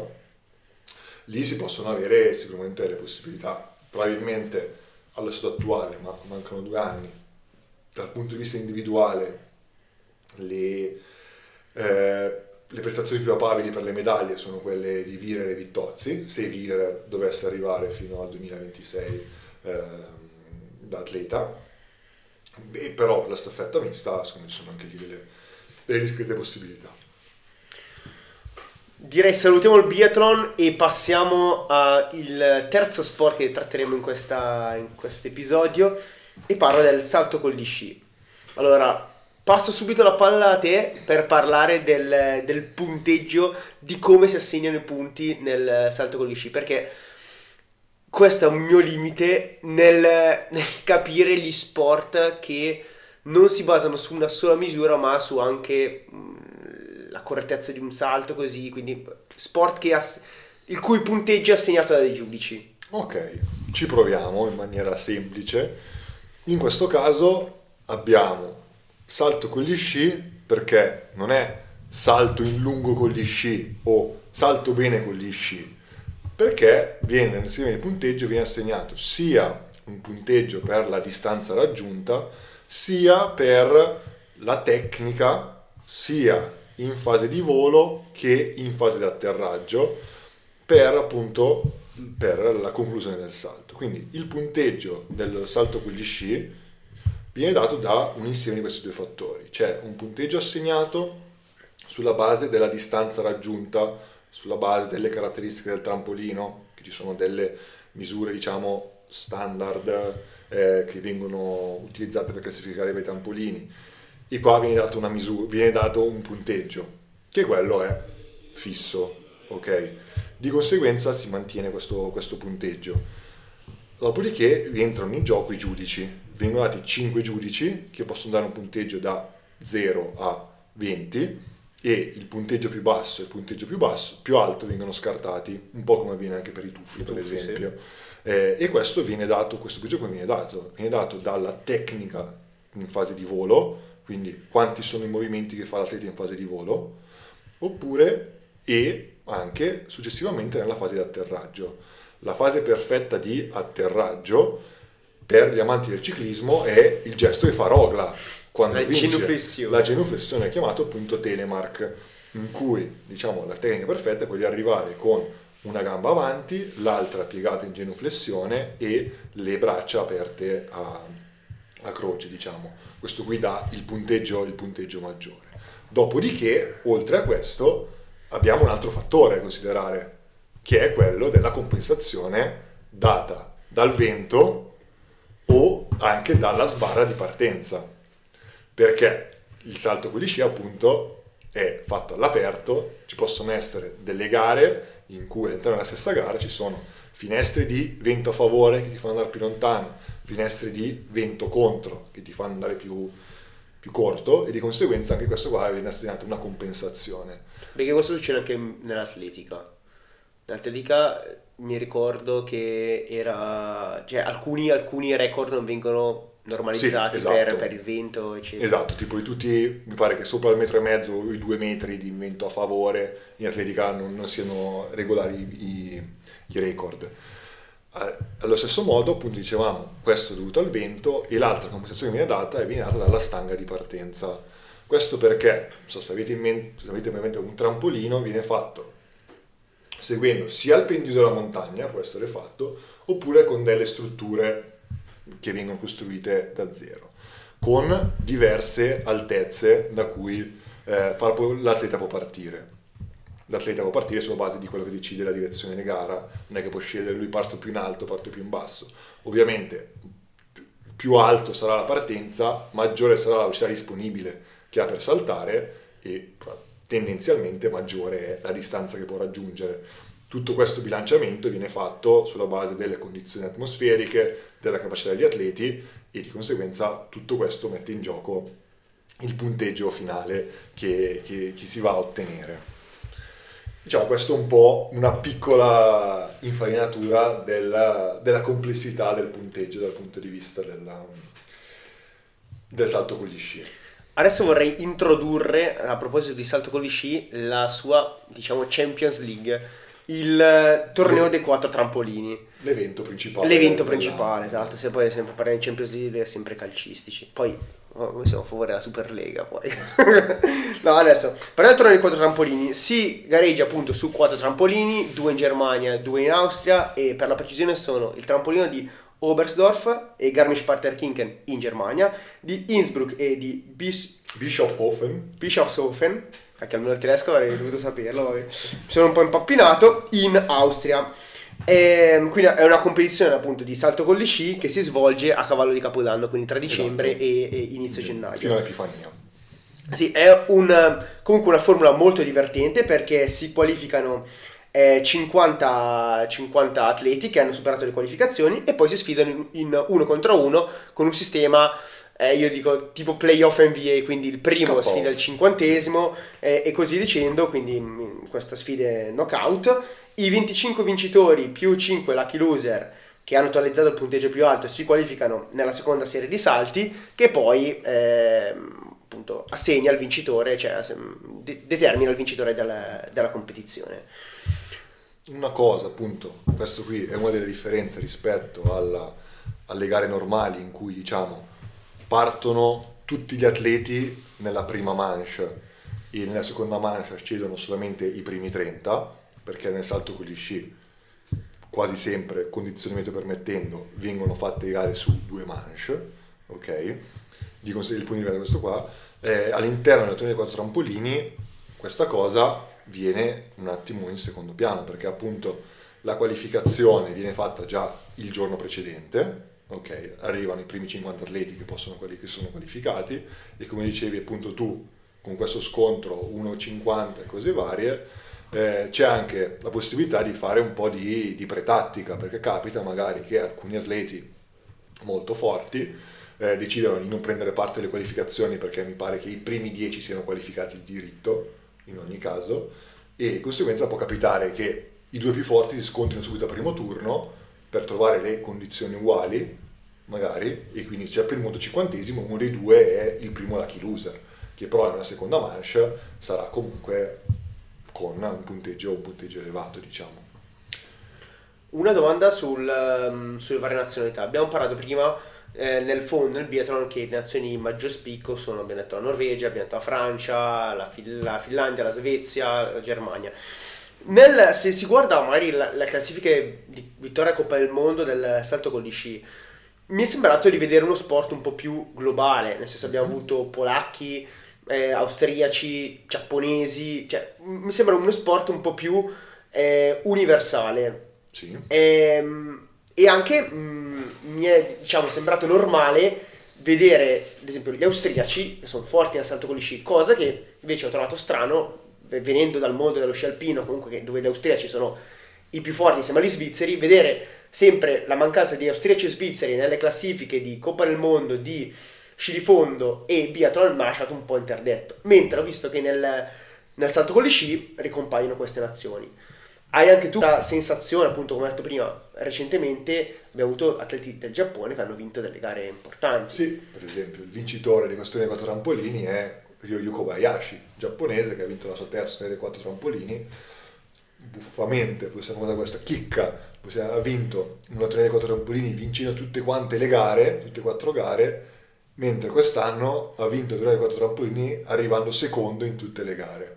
lì si possono avere sicuramente le possibilità. Probabilmente allo stato attuale, ma mancano due anni, dal punto di vista individuale, le, eh, le prestazioni più papabili per le medaglie sono quelle di Virer e Vittozzi, se Virer dovesse arrivare fino al 2026 eh, da atleta, Beh, però per la staffetta mista, secondo me ci sono anche lì delle, delle discrete possibilità. Direi salutiamo il biathlon e passiamo al terzo sport che tratteremo in, in questo episodio e parlo del salto con gli sci. Allora, passo subito la palla a te per parlare del, del punteggio di come si assegnano i punti nel salto con gli sci perché questo è un mio limite nel, nel capire gli sport che non si basano su una sola misura, ma su anche mh, mm, la correttezza di un salto, così, quindi sport ass- il cui punteggio è assegnato dai giudici. Ok, ci proviamo in maniera semplice. In questo caso abbiamo salto con gli sci perché non è salto in lungo con gli sci o salto bene con gli sci, perché viene nel sistema di punteggio viene assegnato sia un punteggio per la distanza raggiunta, sia per la tecnica, sia in fase di volo che in fase di atterraggio, per appunto per la conclusione del salto. Quindi il punteggio del salto con gli sci viene dato da un insieme di questi due fattori. C'è un punteggio assegnato sulla base della distanza raggiunta, sulla base delle caratteristiche del trampolino, che ci sono delle misure diciamo standard eh, che vengono utilizzate per classificare i trampolini. E qua viene dato, una misura, viene dato un punteggio, che quello è fisso, ok? Di conseguenza si mantiene questo, questo punteggio. Dopodiché rientrano in gioco i giudici. Vengono dati 5 giudici che possono dare un punteggio da 0 a 20 e il punteggio più basso e il punteggio più, basso, più alto vengono scartati, un po' come avviene anche per i tuffi, per esempio. Sì. Eh, e questo viene dato, questo gioco viene dato, viene dato dalla tecnica in fase di volo, quindi quanti sono i movimenti che fa l'atleta in fase di volo, oppure e anche successivamente nella fase di atterraggio. La fase perfetta di atterraggio per gli amanti del ciclismo è il gesto che fa Rogla quando la genuflessione. La genuflessione è chiamato appunto telemark, in cui diciamo la tecnica perfetta è quella di arrivare con una gamba avanti, l'altra piegata in genuflessione e le braccia aperte a, a croce, diciamo. Questo qui dà il punteggio, il punteggio maggiore. Dopodiché, oltre a questo, abbiamo un altro fattore da considerare, che è quello della compensazione data dal vento o anche dalla sbarra di partenza. Perché il salto con gli sci appunto è fatto all'aperto, ci possono essere delle gare in cui all'interno della stessa gara ci sono finestre di vento a favore che ti fanno andare più lontano, finestre di vento contro che ti fanno andare più, più corto e di conseguenza anche questo qua viene assegnato una compensazione. Perché questo succede anche nell'atletica. Eh, mi ricordo che era... cioè alcuni, alcuni record non vengono normalizzati Sì, per, esatto. per il vento, eccetera. Esatto, tipo di tutti, mi pare che sopra il metro e mezzo o i due metri di vento a favore in atletica non, non siano regolari i, i record. Eh, Allo stesso modo, appunto, dicevamo, questo è dovuto al vento e l'altra compensazione che viene data è viene data dalla stanga di partenza. Questo perché, so se avete in mente, se avete in mente un trampolino, viene fatto seguendo sia il pendio della montagna, può essere fatto, oppure con delle strutture che vengono costruite da zero, con diverse altezze da cui eh, far- l'atleta può partire. L'atleta può partire sulla base di quello che decide la direzione di gara, non è che può scegliere lui parto più in alto, parto più in basso. Ovviamente più alto sarà la partenza, maggiore sarà la velocità disponibile che ha per saltare e tendenzialmente maggiore è la distanza che può raggiungere. Tutto questo bilanciamento viene fatto sulla base delle condizioni atmosferiche, della capacità degli atleti e di conseguenza tutto questo mette in gioco il punteggio finale che, che- che si va a ottenere. Diciamo, questo è un po' una piccola infarinatura della, della complessità del punteggio dal punto di vista della- del salto con gli sci. Adesso vorrei introdurre, a proposito di salto con gli sci, la sua, diciamo, Champions League, il eh, torneo dei quattro trampolini. L'evento principale. L'evento della- principale, esatto, se poi sempre parliamo di Champions League, sempre calcistici. Poi, oh, come siamo a favore della Superlega, poi. [laughs] no, adesso, parliamo del torneo dei quattro trampolini. Si gareggia appunto su quattro trampolini, due in Germania, due in Austria, e per la precisione sono il trampolino di Oberstdorf e Garmisch-Partenkirchen in Germania, di Innsbruck e di Bis- Bischofhofen, Bischofshofen, anche almeno il tedesco avrei dovuto saperlo, vabbè. mi sono un po' impappinato, in Austria. Ehm, quindi è una competizione appunto di salto con gli sci che si svolge a cavallo di Capodanno, quindi tra dicembre Esatto. e, e inizio fino gennaio. all'Epifania. Sì, è un, comunque una formula molto divertente perché si qualificano eh, 50, 50 atleti che hanno superato le qualificazioni e poi si sfidano in, in uno contro uno con un sistema, eh, io dico tipo playoff NBA, quindi il primo KO. sfida il cinquantesimo eh, e così dicendo, quindi mm, questa sfida è knockout. I 25 vincitori più 5 lucky loser che hanno totalizzato il punteggio più alto si qualificano nella seconda serie di salti che poi ehm, appunto assegna il vincitore, cioè de- determina il vincitore della, della competizione. Una cosa, appunto, questo qui è una delle differenze rispetto alla- alle gare normali in cui, diciamo, partono tutti gli atleti nella prima manche e nella seconda manche scedono solamente i primi 30, perché nel salto con gli sci quasi sempre, condizioni meteo permettendo, vengono fatte gare su due manche, ok? Di conseguire il punto di questo qua. Eh, all'interno del torneo dei quattro trampolini questa cosa viene un attimo in secondo piano, perché appunto la qualificazione viene fatta già il giorno precedente, ok? Arrivano i primi 50 atleti che, possono, che sono qualificati e come dicevi appunto tu, con questo scontro 1,50 e cose varie, eh, c'è anche la possibilità di fare un po' di, di pretattica, perché capita magari che alcuni atleti molto forti eh, decidono di non prendere parte alle qualificazioni perché mi pare che i primi 10 siano qualificati di diritto in ogni caso e di conseguenza può capitare che i due più forti si scontrino subito al primo turno per trovare le condizioni uguali magari e quindi c'è il mondo cinquantesimo uno dei due è il primo lucky loser che però nella seconda manche sarà comunque con un punteggio, un punteggio elevato diciamo Una domanda sul, ehm, sulle varie nazionalità. Abbiamo parlato prima eh, nel fondo, nel biathlon, che le nazioni di maggior spicco sono, abbiamo detto la Norvegia, abbiamo detto la Francia, la, Fin- la Finlandia, la Svezia, la Germania. Nel- se si guarda magari la, la classifica di vittoria Coppa del Mondo del salto con gli sci, mi è sembrato di vedere uno sport un po' più globale, nel senso abbiamo avuto polacchi, eh, austriaci, giapponesi, cioè mi sembra uno sport un po' più eh, universale. Sì. Ehm, e anche mh, mi è diciamo, sembrato normale vedere, ad esempio, gli austriaci che sono forti nel salto con gli sci, cosa che invece ho trovato strano venendo dal mondo dello sci alpino, comunque dove gli austriaci sono i più forti insieme agli svizzeri, vedere sempre la mancanza di austriaci e svizzeri nelle classifiche di Coppa del Mondo, di sci di fondo e biathlon ha lasciato un po' interdetto. Mentre ho visto che nel, nel salto con gli sci ricompaiono queste nazioni. Hai anche tu la sensazione, appunto, come ho detto prima, recentemente abbiamo avuto atleti del Giappone che hanno vinto delle gare importanti. Sì, per esempio, il vincitore di questo dei quattro trampolini è Ryoyu Kobayashi, giapponese, che ha vinto la sua terza serie dei quattro trampolini. Buffamente, possiamo dare questa chicca, possiamo- ha vinto una torneo dei quattro trampolini vincendo tutte quante le gare, tutte e quattro gare, mentre quest'anno ha vinto il torneo dei quattro trampolini arrivando secondo in tutte le gare.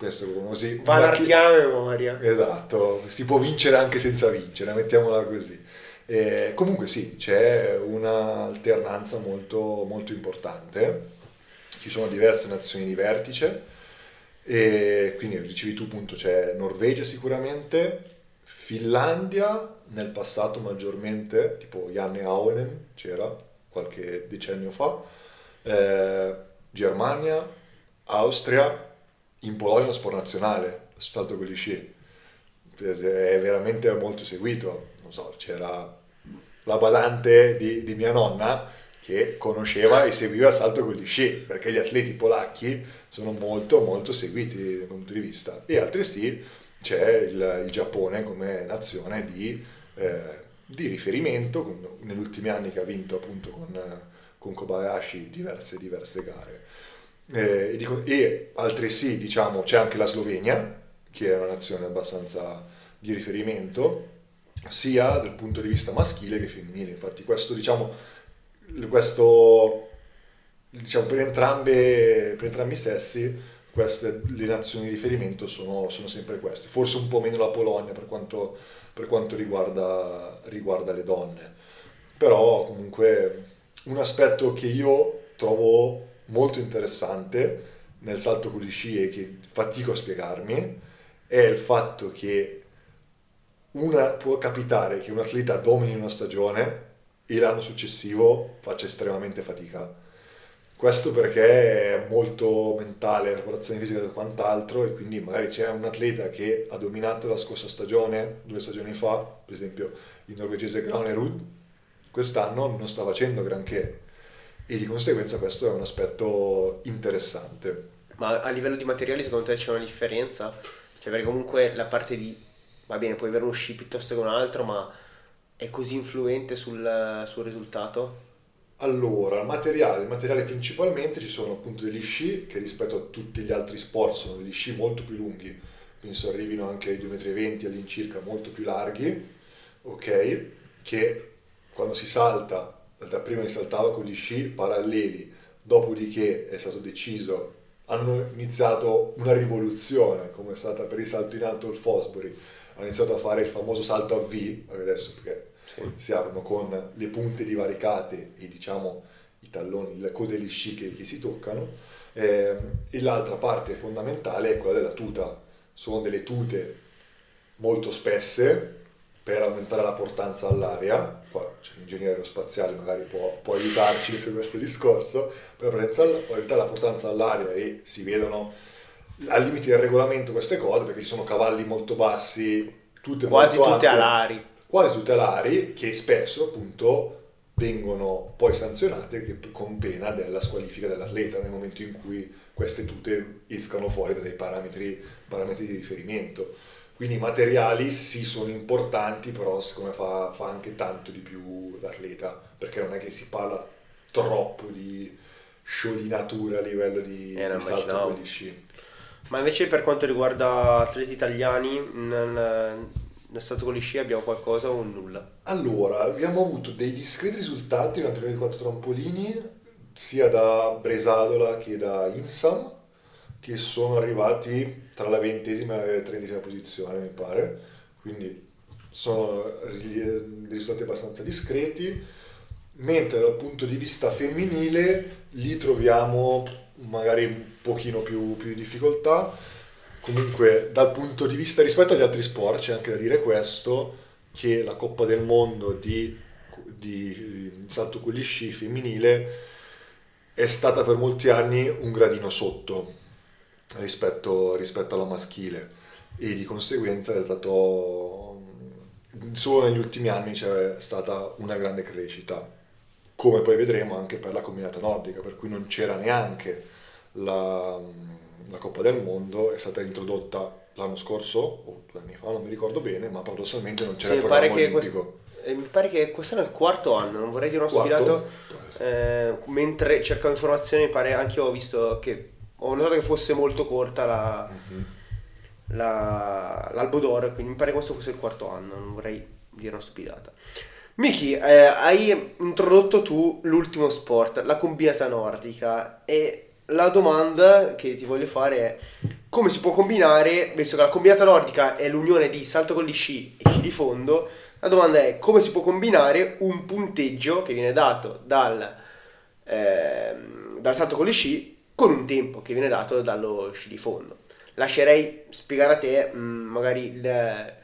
Questo come così. Va una chi- memoria. Esatto, si può vincere anche senza vincere, mettiamola così. Eh, comunque sì, c'è un'alternanza molto, molto importante, ci sono diverse nazioni di vertice, e quindi dicevi tu appunto c'è Norvegia sicuramente, Finlandia nel passato maggiormente, tipo Janne Auenen c'era qualche decennio fa, eh, Germania, Austria, in Polonia lo sport nazionale, salto con gli sci è veramente molto seguito. Non so, c'era la badante di, di mia nonna che conosceva e seguiva salto con gli sci, perché gli atleti polacchi sono molto molto seguiti dal punto di vista. E altresì c'è il, il Giappone come nazione di, eh, di riferimento, con- negli ultimi anni che ha vinto appunto con, con Kobayashi diverse, diverse gare. Eh, e, dico- e altresì diciamo c'è anche la Slovenia, che è una nazione abbastanza di riferimento, sia dal punto di vista maschile che femminile. Infatti questo diciamo, questo, diciamo per, entrambe, per entrambi i sessi queste, le nazioni di riferimento sono, sono sempre queste. Forse un po' meno la Polonia per quanto, per quanto riguarda, riguarda le donne. Però comunque un aspetto che io trovo molto interessante nel salto con sci e che fatico a spiegarmi è il fatto che una, può capitare che un atleta domini una stagione e l'anno successivo faccia estremamente fatica. Questo perché è molto mentale, preparazione fisica e quant'altro e quindi magari c'è un atleta che ha dominato la scorsa stagione, due stagioni fa, per esempio il norvegese Granerud, quest'anno non sta facendo granché e di conseguenza questo è un aspetto interessante. Ma a livello di materiali secondo te c'è una differenza? Cioè perché comunque la parte di... Va bene, puoi avere uno sci piuttosto che un altro, ma è così influente sul, sul risultato? Allora, il materiale, il materiale principalmente ci sono appunto degli sci che rispetto a tutti gli altri sport sono degli sci molto più lunghi, penso arrivino anche ai 2,20 m all'incirca, molto più larghi, ok? Che quando si salta, da prima si saltava con gli sci paralleli, dopodiché è stato deciso, hanno iniziato una rivoluzione, come è stata per il salto in alto il Fosbury, hanno iniziato a fare il famoso salto a V, adesso perché si aprono con le punte divaricate e diciamo i talloni, le code degli sci che, che si toccano. Eh, e l'altra parte fondamentale è quella della tuta. Sono delle tute molto spesse per aumentare la portanza all'aria c'è l'ingegnere aerospaziale magari può, può aiutarci su questo discorso per aumentare la portanza all'aria e si vedono al limite del regolamento queste cose perché ci sono cavalli molto bassi tutte Quasi molto tutte ampie alari. quasi tutelari che spesso appunto vengono poi sanzionate con pena della squalifica dell'atleta nel momento in cui queste tute escano fuori da dei parametri, parametri di riferimento. Quindi i materiali sì sono importanti, però secondo me fa, fa anche tanto di più l'atleta, perché non è che si parla troppo di sciolinatura a livello di, Eh, di salto con gli sci. Ma invece per quanto riguarda atleti italiani, nel, nel salto con gli sci abbiamo qualcosa o nulla? Allora, abbiamo avuto dei discreti risultati torneo di quattro trampolini, sia da Bresadola che da Insam. Che sono arrivati tra la ventesima e la trentesima posizione, mi pare, quindi sono dei risultati abbastanza discreti, mentre dal punto di vista femminile lì troviamo magari un pochino più, più di difficoltà. Comunque dal punto di vista rispetto agli altri sport c'è anche da dire questo, che la Coppa del Mondo di, di salto con gli sci femminile è stata per molti anni un gradino sotto rispetto, rispetto alla maschile e di conseguenza è stato solo negli ultimi anni c'è stata una grande crescita come poi vedremo anche per la combinata nordica per cui non c'era neanche la, la Coppa del Mondo è stata introdotta l'anno scorso o due anni fa non mi ricordo bene ma paradossalmente non c'era Sì, il mi programma che olimpico quest- eh, mi pare che quest'anno è il quarto anno, non vorrei dire uno Quarto? stupidato. Eh, mentre cercavo informazioni, mi pare anche io ho visto che ho notato che fosse molto corta la, Mhm. la- l'Albo d'Oro, quindi mi pare che questo fosse il quarto anno, non vorrei dire una stupidata. Miki, eh, hai introdotto tu l'ultimo sport, la combinata nordica, e la domanda che ti voglio fare è come si può combinare, visto che la combinata nordica è l'unione di salto con gli sci e sci di fondo, la domanda è come si può combinare un punteggio che viene dato dal, ehm, dal salto con gli sci con un tempo che viene dato dallo sci di fondo. Lascerei spiegare a te mh, magari il,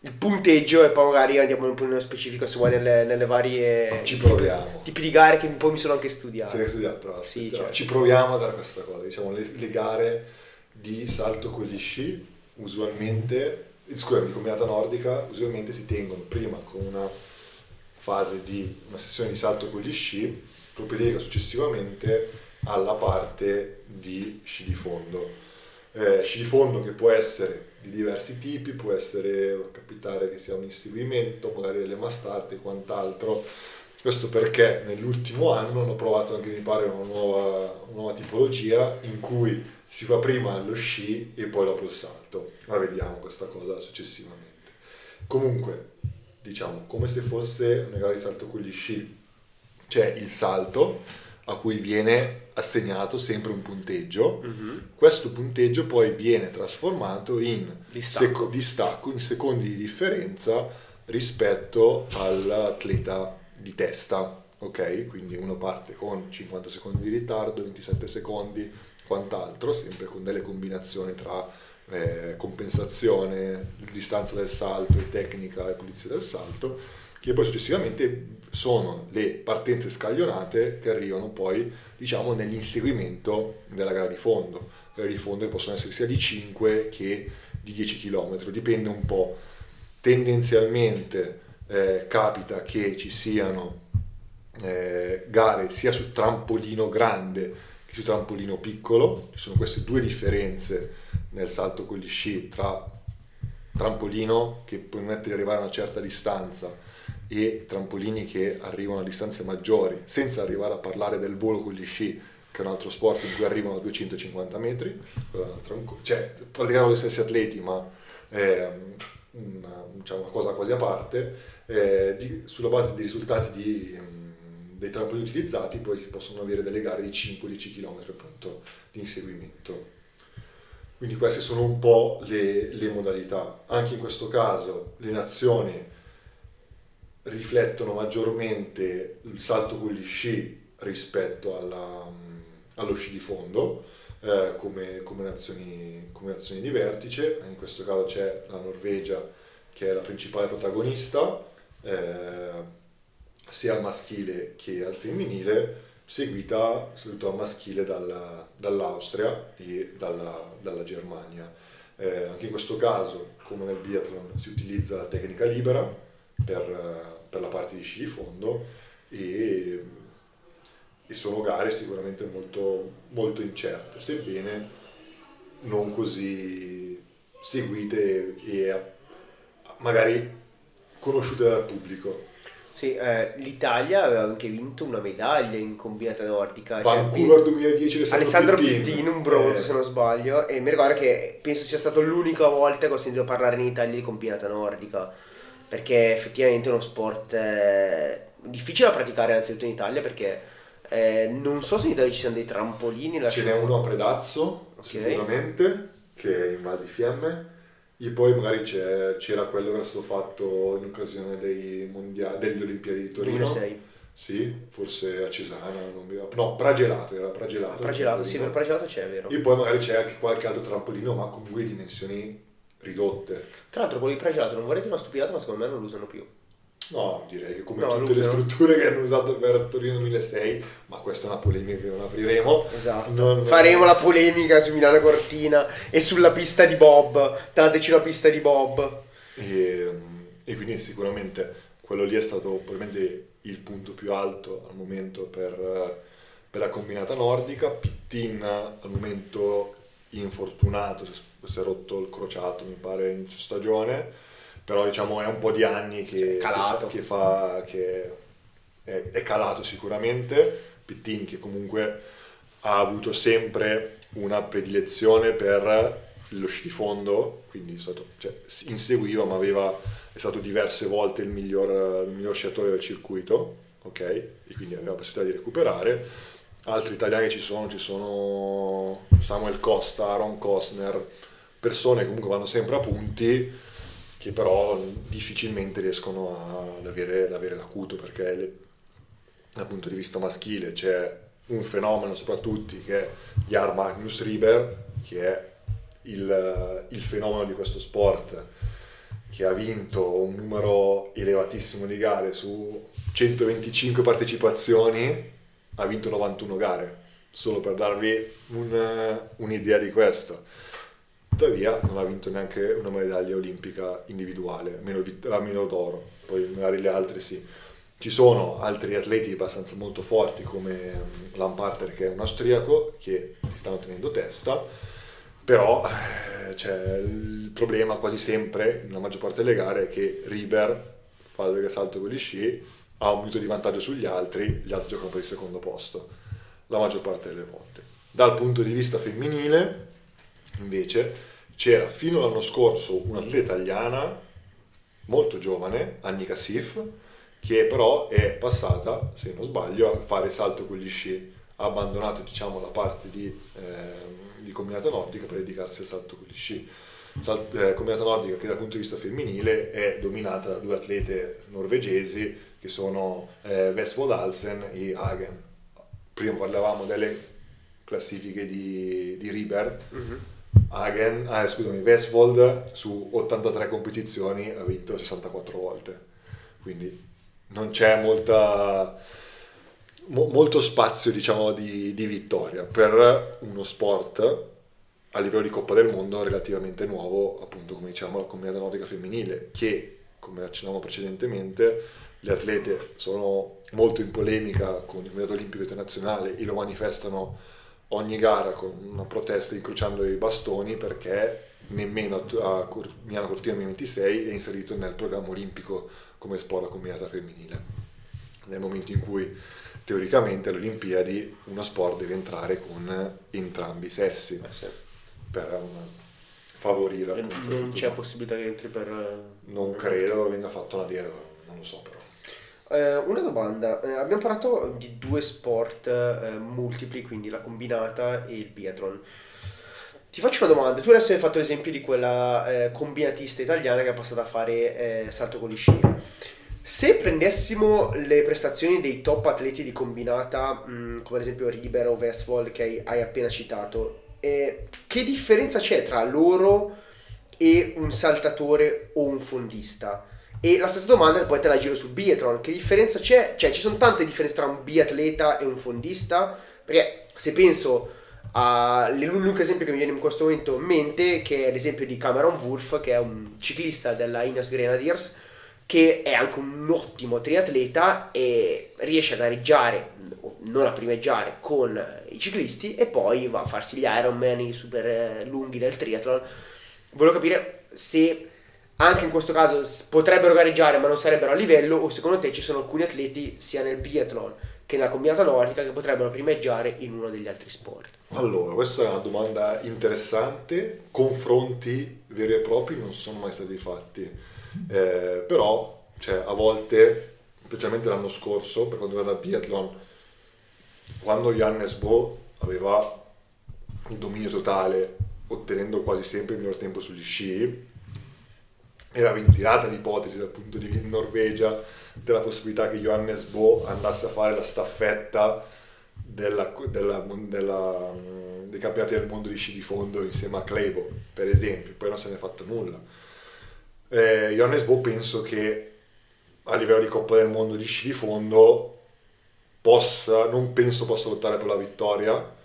il punteggio e poi magari andiamo un po' nello specifico se vuoi nelle, nelle varie Ci proviamo. tipi di gare che poi mi sono anche studiato. Sì, studiato, aspetta, Sì, certo. ci proviamo a dare questa cosa, diciamo le, le gare di salto con gli sci usualmente, scusa, di combinata nordica, usualmente si tengono prima con una fase di una sessione di salto con gli sci, propedeutica successivamente alla parte di sci di fondo. Eh, sci di fondo che può essere di diversi tipi, può essere capitare che sia un inseguimento, magari delle mastarte e quant'altro. Questo perché nell'ultimo anno hanno provato anche, mi pare, una nuova, una nuova tipologia in cui si fa prima lo sci e poi dopo il salto. Ma vediamo questa cosa successivamente. Comunque, diciamo, come se fosse una gara di salto con gli sci. C'è il salto a cui viene assegnato sempre un punteggio. Questo punteggio poi viene trasformato in Distacco. seco- distacco, in secondi di differenza rispetto all'atleta di testa. Ok? Quindi uno parte con 50 secondi di ritardo, 27 secondi, quant'altro, sempre con delle combinazioni tra eh, compensazione, distanza del salto e tecnica e pulizia del salto, che poi successivamente sono le partenze scaglionate che arrivano poi, diciamo, nell'inseguimento della gara di fondo. Gare di fondo che possono essere sia di 5 che di 10 km, dipende un po'. Tendenzialmente eh, capita che ci siano eh, gare sia su trampolino grande che su trampolino piccolo, ci sono queste due differenze nel salto con gli sci tra trampolino che permette di arrivare a una certa distanza e trampolini che arrivano a distanze maggiori, senza arrivare a parlare del volo con gli sci, che è un altro sport in cui arrivano a 250 metri, un'altra- cioè praticamente gli stessi atleti, ma è una, diciamo, una cosa quasi a parte, eh, di- sulla base dei risultati di, mh, dei trampolini utilizzati poi si possono avere delle gare di 5-10 km appunto di inseguimento. Quindi queste sono un po' le, le modalità. Anche in questo caso le nazioni riflettono maggiormente il salto con gli sci rispetto alla, allo sci di fondo eh, come, come nazioni, come nazioni di vertice. In questo caso c'è la Norvegia che è la principale protagonista, eh, sia al maschile che al femminile, seguita soprattutto al maschile dalla- dall'Austria e dalla, dalla Germania. Eh, anche in questo caso, come nel biathlon, si utilizza la tecnica libera per, per la parte di sci di fondo e, e sono gare sicuramente molto, molto incerte, sebbene non così seguite e magari conosciute dal pubblico. Sì, eh, l'Italia aveva anche vinto una medaglia in combinata nordica. cioè, Vancouver 2010 Alessandro, Alessandro Pittin. Pittin, un bronzo Eh, se non sbaglio, e mi ricordo che penso sia stata l'unica volta che ho sentito parlare in Italia di combinata nordica, perché effettivamente è uno sport eh, difficile da praticare innanzitutto in Italia, perché eh, non so se in Italia ci siano dei trampolini. Ce n'è uno a Predazzo, sicuramente, che è in Val di Fiemme. E poi magari c'era quello che era stato fatto in occasione dei mondiali, delle Olimpiadi di Torino. 2006. Sì, forse a Cesana, mi. No, Pragelato, era Pragelato. Pragelato, sì, per. Pragelato c'è, vero. E poi magari c'è anche qualche altro trampolino, ma comunque di dimensioni ridotte. Tra l'altro quello di Pragelato non vorrei dire una stupidata, ma secondo me non lo usano più. No, direi che come No, tutte le strutture che hanno usato per Torino 2006, ma questa è una polemica che non apriremo. Esatto. Non- Faremo la polemica su Milano Cortina e sulla pista di Bob. Dateci una pista di Bob. E, e quindi sicuramente quello lì è stato probabilmente il punto più alto al momento per, per la combinata nordica. Pittin al momento infortunato, è- si è rotto il crociato mi pare inizio stagione, però diciamo è un po' di anni che, Calato. che fa, che è, è calato sicuramente. Pittin che comunque ha avuto sempre una predilezione per lo sci di fondo, quindi è stato, cioè, inseguiva ma aveva, è stato diverse volte il miglior, il miglior sciatore del circuito, ok? E quindi aveva la possibilità di recuperare. Altri italiani ci sono, ci sono Samuel Costa, Aaron Costner, persone che comunque vanno sempre a punti che però difficilmente riescono ad avere, ad avere l'acuto perché le- dal punto di vista maschile c'è un fenomeno soprattutto che è Jar Magnus Rieber che è il, il fenomeno di questo sport che ha vinto un numero elevatissimo di gare su 125 partecipazioni ha vinto 91 gare. Solo per darvi un- un'idea di questo tuttavia non ha vinto neanche una medaglia olimpica individuale almeno, vi- almeno d'oro poi magari le altre sì ci sono altri atleti abbastanza molto forti come mm, Lamparter che è un austriaco che ti stanno tenendo testa, però c'è il problema quasi sempre, nella maggior parte delle gare, è che Riber fa il salto con gli sci, ha un minuto di vantaggio sugli altri, gli altri giocano per il secondo posto, la maggior parte delle volte. Dal punto di vista femminile, invece, c'era fino all'anno scorso un'atleta italiana molto giovane, Annika Sif, che però è passata, se non sbaglio, a fare salto con gli sci, ha abbandonato diciamo la parte di, ehm, di combinata nordica per dedicarsi al salto con gli sci. Sal- eh, combinata nordica che dal punto di vista femminile è dominata da due atlete norvegesi che sono eh, Vestfold Halsen e Hagen. Prima parlavamo delle classifiche di, di Riber, Hagen, ah, scusami, Vestfold su 83 competizioni ha vinto 64 volte, quindi non c'è molta, mo- molto spazio diciamo, di, di vittoria per uno sport a livello di Coppa del Mondo relativamente nuovo, appunto come diciamo la comunità nordica femminile, che come accennavamo precedentemente, le atlete sono molto in polemica con il Comitato Olimpico Internazionale e lo manifestano ogni gara con una protesta incrociando i bastoni perché nemmeno a Cor- Milano Cortina 2026 è inserito nel programma olimpico come sport combinata femminile. Nel momento in cui teoricamente alle Olimpiadi uno sport deve entrare con entrambi i sessi per um, favorire Non c'è possibilità che entri per... eh, Non credo venga fatta una deroga, non lo so però. Eh, una domanda, Eh, abbiamo parlato di due sport eh, multipli, quindi la combinata e il biathlon. Ti faccio una domanda, tu adesso hai fatto l'esempio di quella eh, combinatista italiana che è passata a fare eh, salto con gli sci. Se prendessimo le prestazioni dei top atleti di combinata, mh, come ad esempio Riber o Westfold che hai, hai appena citato, eh, che differenza c'è tra loro e un saltatore o un fondista? E la stessa domanda poi te la giro sul biathlon, che differenza c'è? Cioè ci sono tante differenze tra un biatleta e un fondista? Perché se penso all'unico esempio che mi viene in questo momento in mente, che è l'esempio di Cameron Wolf, che è un ciclista della Ineos Grenadiers, che è anche un ottimo triatleta e riesce a gareggiare, non a primeggiare con i ciclisti e poi va a farsi gli Ironman, i super eh, lunghi del triathlon. Volevo capire se anche in questo caso potrebbero gareggiare ma non sarebbero a livello o secondo te ci sono alcuni atleti sia nel biathlon che nella combinata nordica che potrebbero primeggiare in uno degli altri sport. Allora, questa è una domanda interessante. Confronti veri e propri non sono mai stati fatti, Eh, però cioè, a volte, specialmente l'anno scorso, per quanto riguarda il biathlon, quando Jannes Bo aveva il dominio totale, ottenendo quasi sempre il miglior tempo sugli sci. Era ventilata l'ipotesi dal punto di vista in Norvegia della possibilità che Johannes Bo andasse a fare la staffetta della, della, della, dei campionati del mondo di sci di fondo insieme a Kleibo, per esempio, poi non se ne è fatto nulla. Eh, Johannes Bo penso che a livello di Coppa del Mondo di sci di fondo possa, non penso possa lottare per la vittoria,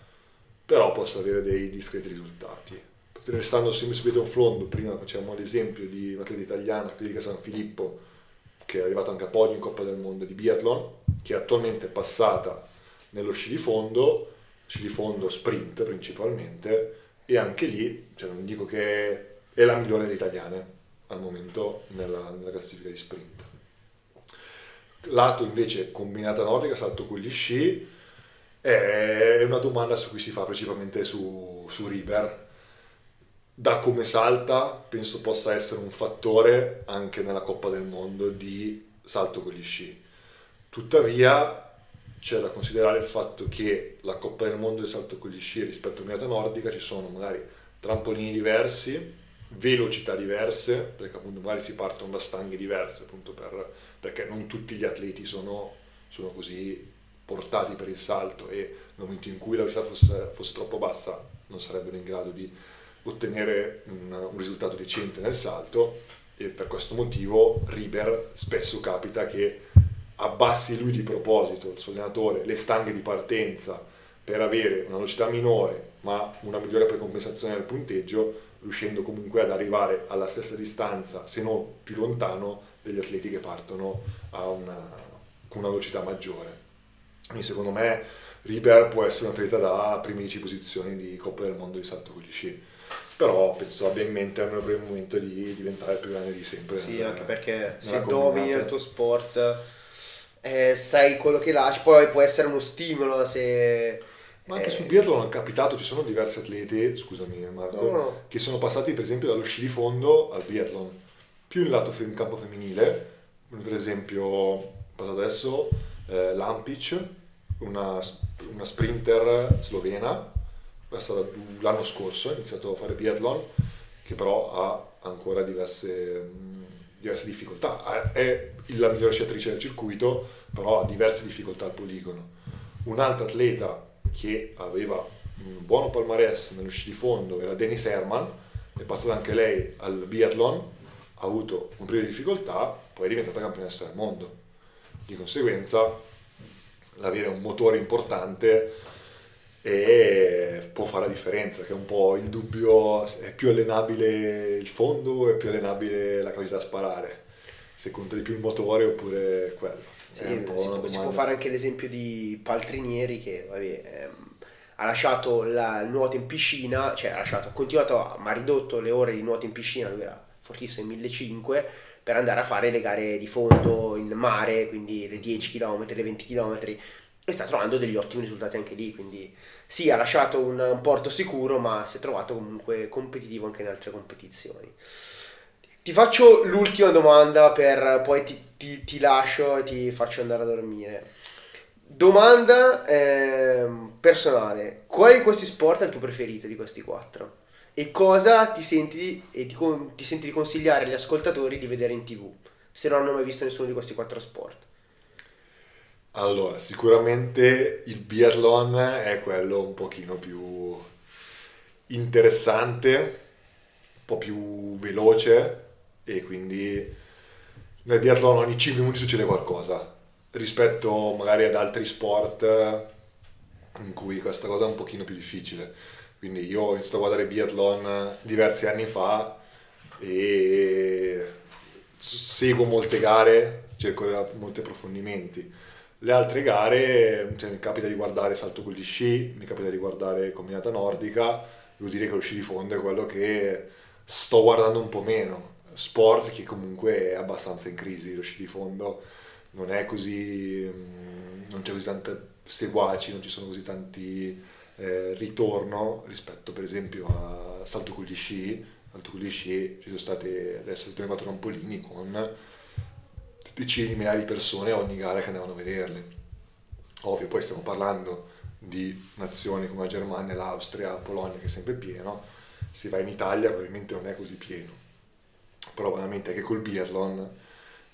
però possa avere dei discreti risultati. Restando subito un flondo, prima facciamo l'esempio di un'atleta italiana, Federica San Filippo, che è arrivata anche a podio in Coppa del Mondo di biathlon, che attualmente è passata nello sci di fondo, sci di fondo sprint principalmente, e anche lì, cioè non dico che è la migliore delle italiane al momento nella, nella classifica di sprint. Lato invece combinata nordica, salto con gli sci, è una domanda su cui si fa principalmente su, su Riber. Da come salta, penso possa essere un fattore anche nella Coppa del Mondo di salto con gli sci. Tuttavia c'è da considerare il fatto che la Coppa del Mondo di salto con gli sci rispetto a un'unità nordica ci sono magari trampolini diversi, velocità diverse, perché appunto magari si partono da stanghe diverse, appunto per, perché non tutti gli atleti sono, sono, così portati per il salto e nel momento in cui la velocità fosse, fosse troppo bassa non sarebbero in grado di ottenere un, un, risultato decente nel salto e per questo motivo Riber spesso capita che abbassi lui di proposito, il suo allenatore, le stanghe di partenza per avere una velocità minore ma una migliore precompensazione del punteggio riuscendo comunque ad arrivare alla stessa distanza, se non più lontano, degli atleti che partono una, con una velocità maggiore. Quindi secondo me Riber può essere un atleta da prime 10 posizioni di Coppa del Mondo di salto con gli sci. Però penso abbia in mente nel breve momento di diventare il più grande di sempre. Sì, anche perché se domini il tuo sport, eh, sai quello che lasci, poi può essere uno stimolo se ma anche eh... sul biathlon è capitato, ci sono diversi atleti, scusami Marco, no, no. che sono passati per esempio dallo sci di fondo al biathlon, più in lato in campo femminile, per esempio passato adesso eh, Lampic, una, una sprinter slovena, l'anno scorso ha iniziato a fare biathlon, che però ha ancora diverse, diverse difficoltà, è la migliore sciatrice del circuito, però ha diverse difficoltà al poligono. Un'altra atleta che aveva un buono palmarès nello sci di fondo, era Dennis Herman, è passata anche lei al biathlon, ha avuto un periodo di difficoltà, poi è diventata campionessa del mondo. Di conseguenza, l'avere un motore importante e può fare la differenza, che è un po' il dubbio, è più allenabile il fondo, è più allenabile la capacità da sparare, se conta di più il motore oppure quello. Sì, si, può, si, può, fare anche l'esempio di Paltrinieri che vabbè, ehm, ha lasciato la, il nuoto in piscina, cioè ha, lasciato, ha continuato, ma ha ridotto le ore di nuoto in piscina, lui era fortissimo in 1500 per andare a fare le gare di fondo in mare, quindi le 10 km, le 20 km e sta trovando degli ottimi risultati anche lì, quindi sì, ha lasciato un, porto sicuro, ma si è trovato comunque competitivo anche in altre competizioni. Ti faccio l'ultima domanda per poi ti, ti, ti lascio e ti faccio andare a dormire. Domanda eh, personale: quale di questi sport è il tuo preferito di questi quattro? E cosa ti senti, e ti, ti senti di consigliare agli ascoltatori di vedere in tv se non hanno mai visto nessuno di questi quattro sport? Allora, sicuramente il biathlon è quello un pochino più interessante, un po' più veloce e quindi nel biathlon ogni 5 minuti succede qualcosa rispetto magari ad altri sport in cui questa cosa è un pochino più difficile. Quindi io ho iniziato a guardare biathlon diversi anni fa e seguo molte gare, cerco molti approfondimenti. Le altre gare, cioè, mi capita di guardare salto con gli sci, mi capita di guardare combinata nordica, devo dire che lo sci di fondo è quello che sto guardando un po' meno. Sport che comunque è abbastanza in crisi, lo sci di fondo non è così, mm, non c'è così tante seguaci, non ci sono così tanti eh, ritorno rispetto per esempio a salto con gli sci, salto con gli sci ci sono state adesso sono quattro trampolini con decine di migliaia di persone ogni gara che andavano a vederle. Ovvio, poi stiamo parlando di nazioni come la Germania, l'Austria, la Polonia, che è sempre pieno, si va in Italia probabilmente non è così pieno. Però veramente anche col biathlon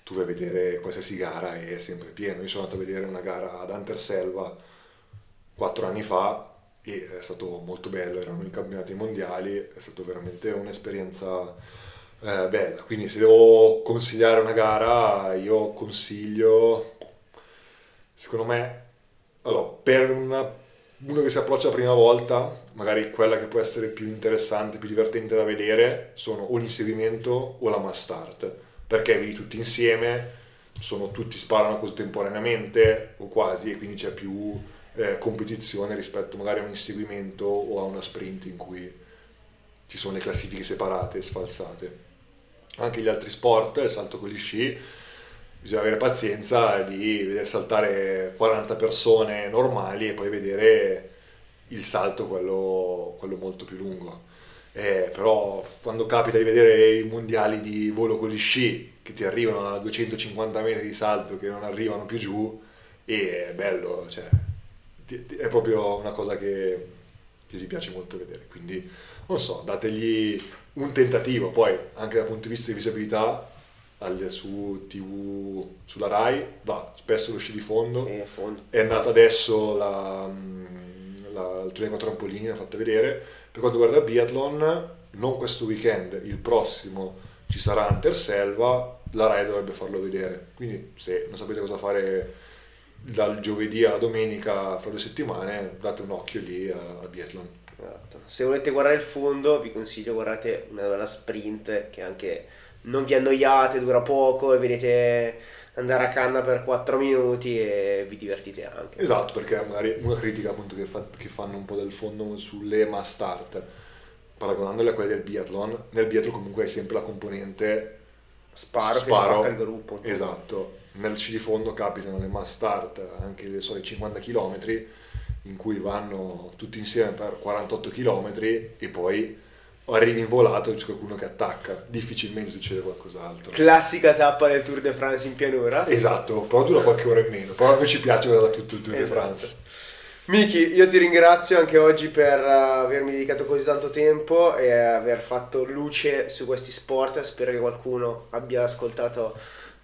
tu vai a vedere qualsiasi gara e è sempre pieno. Io sono andato a vedere una gara ad Anterselva quattro anni fa e è stato molto bello, erano i campionati mondiali, è stata veramente un'esperienza eh, bella. Quindi se devo consigliare una gara, io consiglio, secondo me, allora, per una, uno che si approccia la prima volta, magari quella che può essere più interessante, più divertente da vedere, sono o l'inseguimento o la mass start, perché vedi tutti insieme, sono tutti sparano contemporaneamente o quasi e quindi c'è più eh, competizione rispetto magari a un inseguimento o a una sprint in cui ci sono le classifiche separate sfalsate. Anche gli altri sport, il salto con gli sci, bisogna avere pazienza di vedere saltare 40 persone normali e poi vedere il salto, quello, quello molto più lungo. Eh, però quando capita di vedere i mondiali di volo con gli sci che ti arrivano a 250 metri di salto che non arrivano più giù, è bello, cioè, è proprio una cosa che, che ci piace molto vedere. Quindi, non so, dategli un tentativo. Poi, anche dal punto di vista di visibilità, su TV, sulla Rai, va spesso lo sci di fondo. Sì, fondo. È andata adesso la, la, il turno trampolini, l'ha fatta vedere. Per quanto riguarda il biathlon, non questo weekend, il prossimo ci sarà Anterselva, la Rai dovrebbe farlo vedere. Quindi se non sapete cosa fare dal giovedì alla domenica fra due settimane date un occhio lì a, a biathlon esatto. se volete guardare il fondo vi consiglio guardate una bella sprint che anche non vi annoiate dura poco e vedete andare a canna per 4 minuti e vi divertite anche. Esatto perché magari una critica appunto che, fa, che fanno un po' del fondo sulle mass start paragonandole a quelle del biathlon nel biathlon comunque hai sempre la componente sparo, sparo. che spacca il gruppo. Esatto. Nel sci di fondo capitano le mass start, anche le solite 50 km, in cui vanno tutti insieme per 48 km e poi arrivi in volato e c'è qualcuno che attacca. Difficilmente succede qualcos'altro. Classica tappa del Tour de France in pianura. Esatto, però dura qualche ora in meno, però a ci piace vedere tutto il Tour esatto. de France. Miki, io ti ringrazio anche oggi per eh, avermi dedicato così tanto tempo e aver fatto luce su questi sport. Spero che qualcuno abbia ascoltato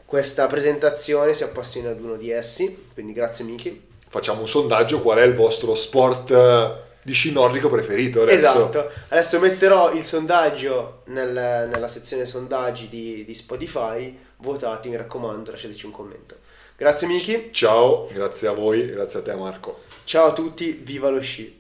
questa presentazione si appassiona ad uno di essi, quindi grazie Miki. Facciamo un sondaggio, qual è il vostro sport eh, di sci nordico preferito adesso? Esatto, adesso metterò il sondaggio nel, nella sezione sondaggi di, di Spotify, votate mi raccomando, lasciateci un commento. Grazie Miki. Ciao, grazie a voi, grazie a te Marco. Ciao a tutti, viva lo sci.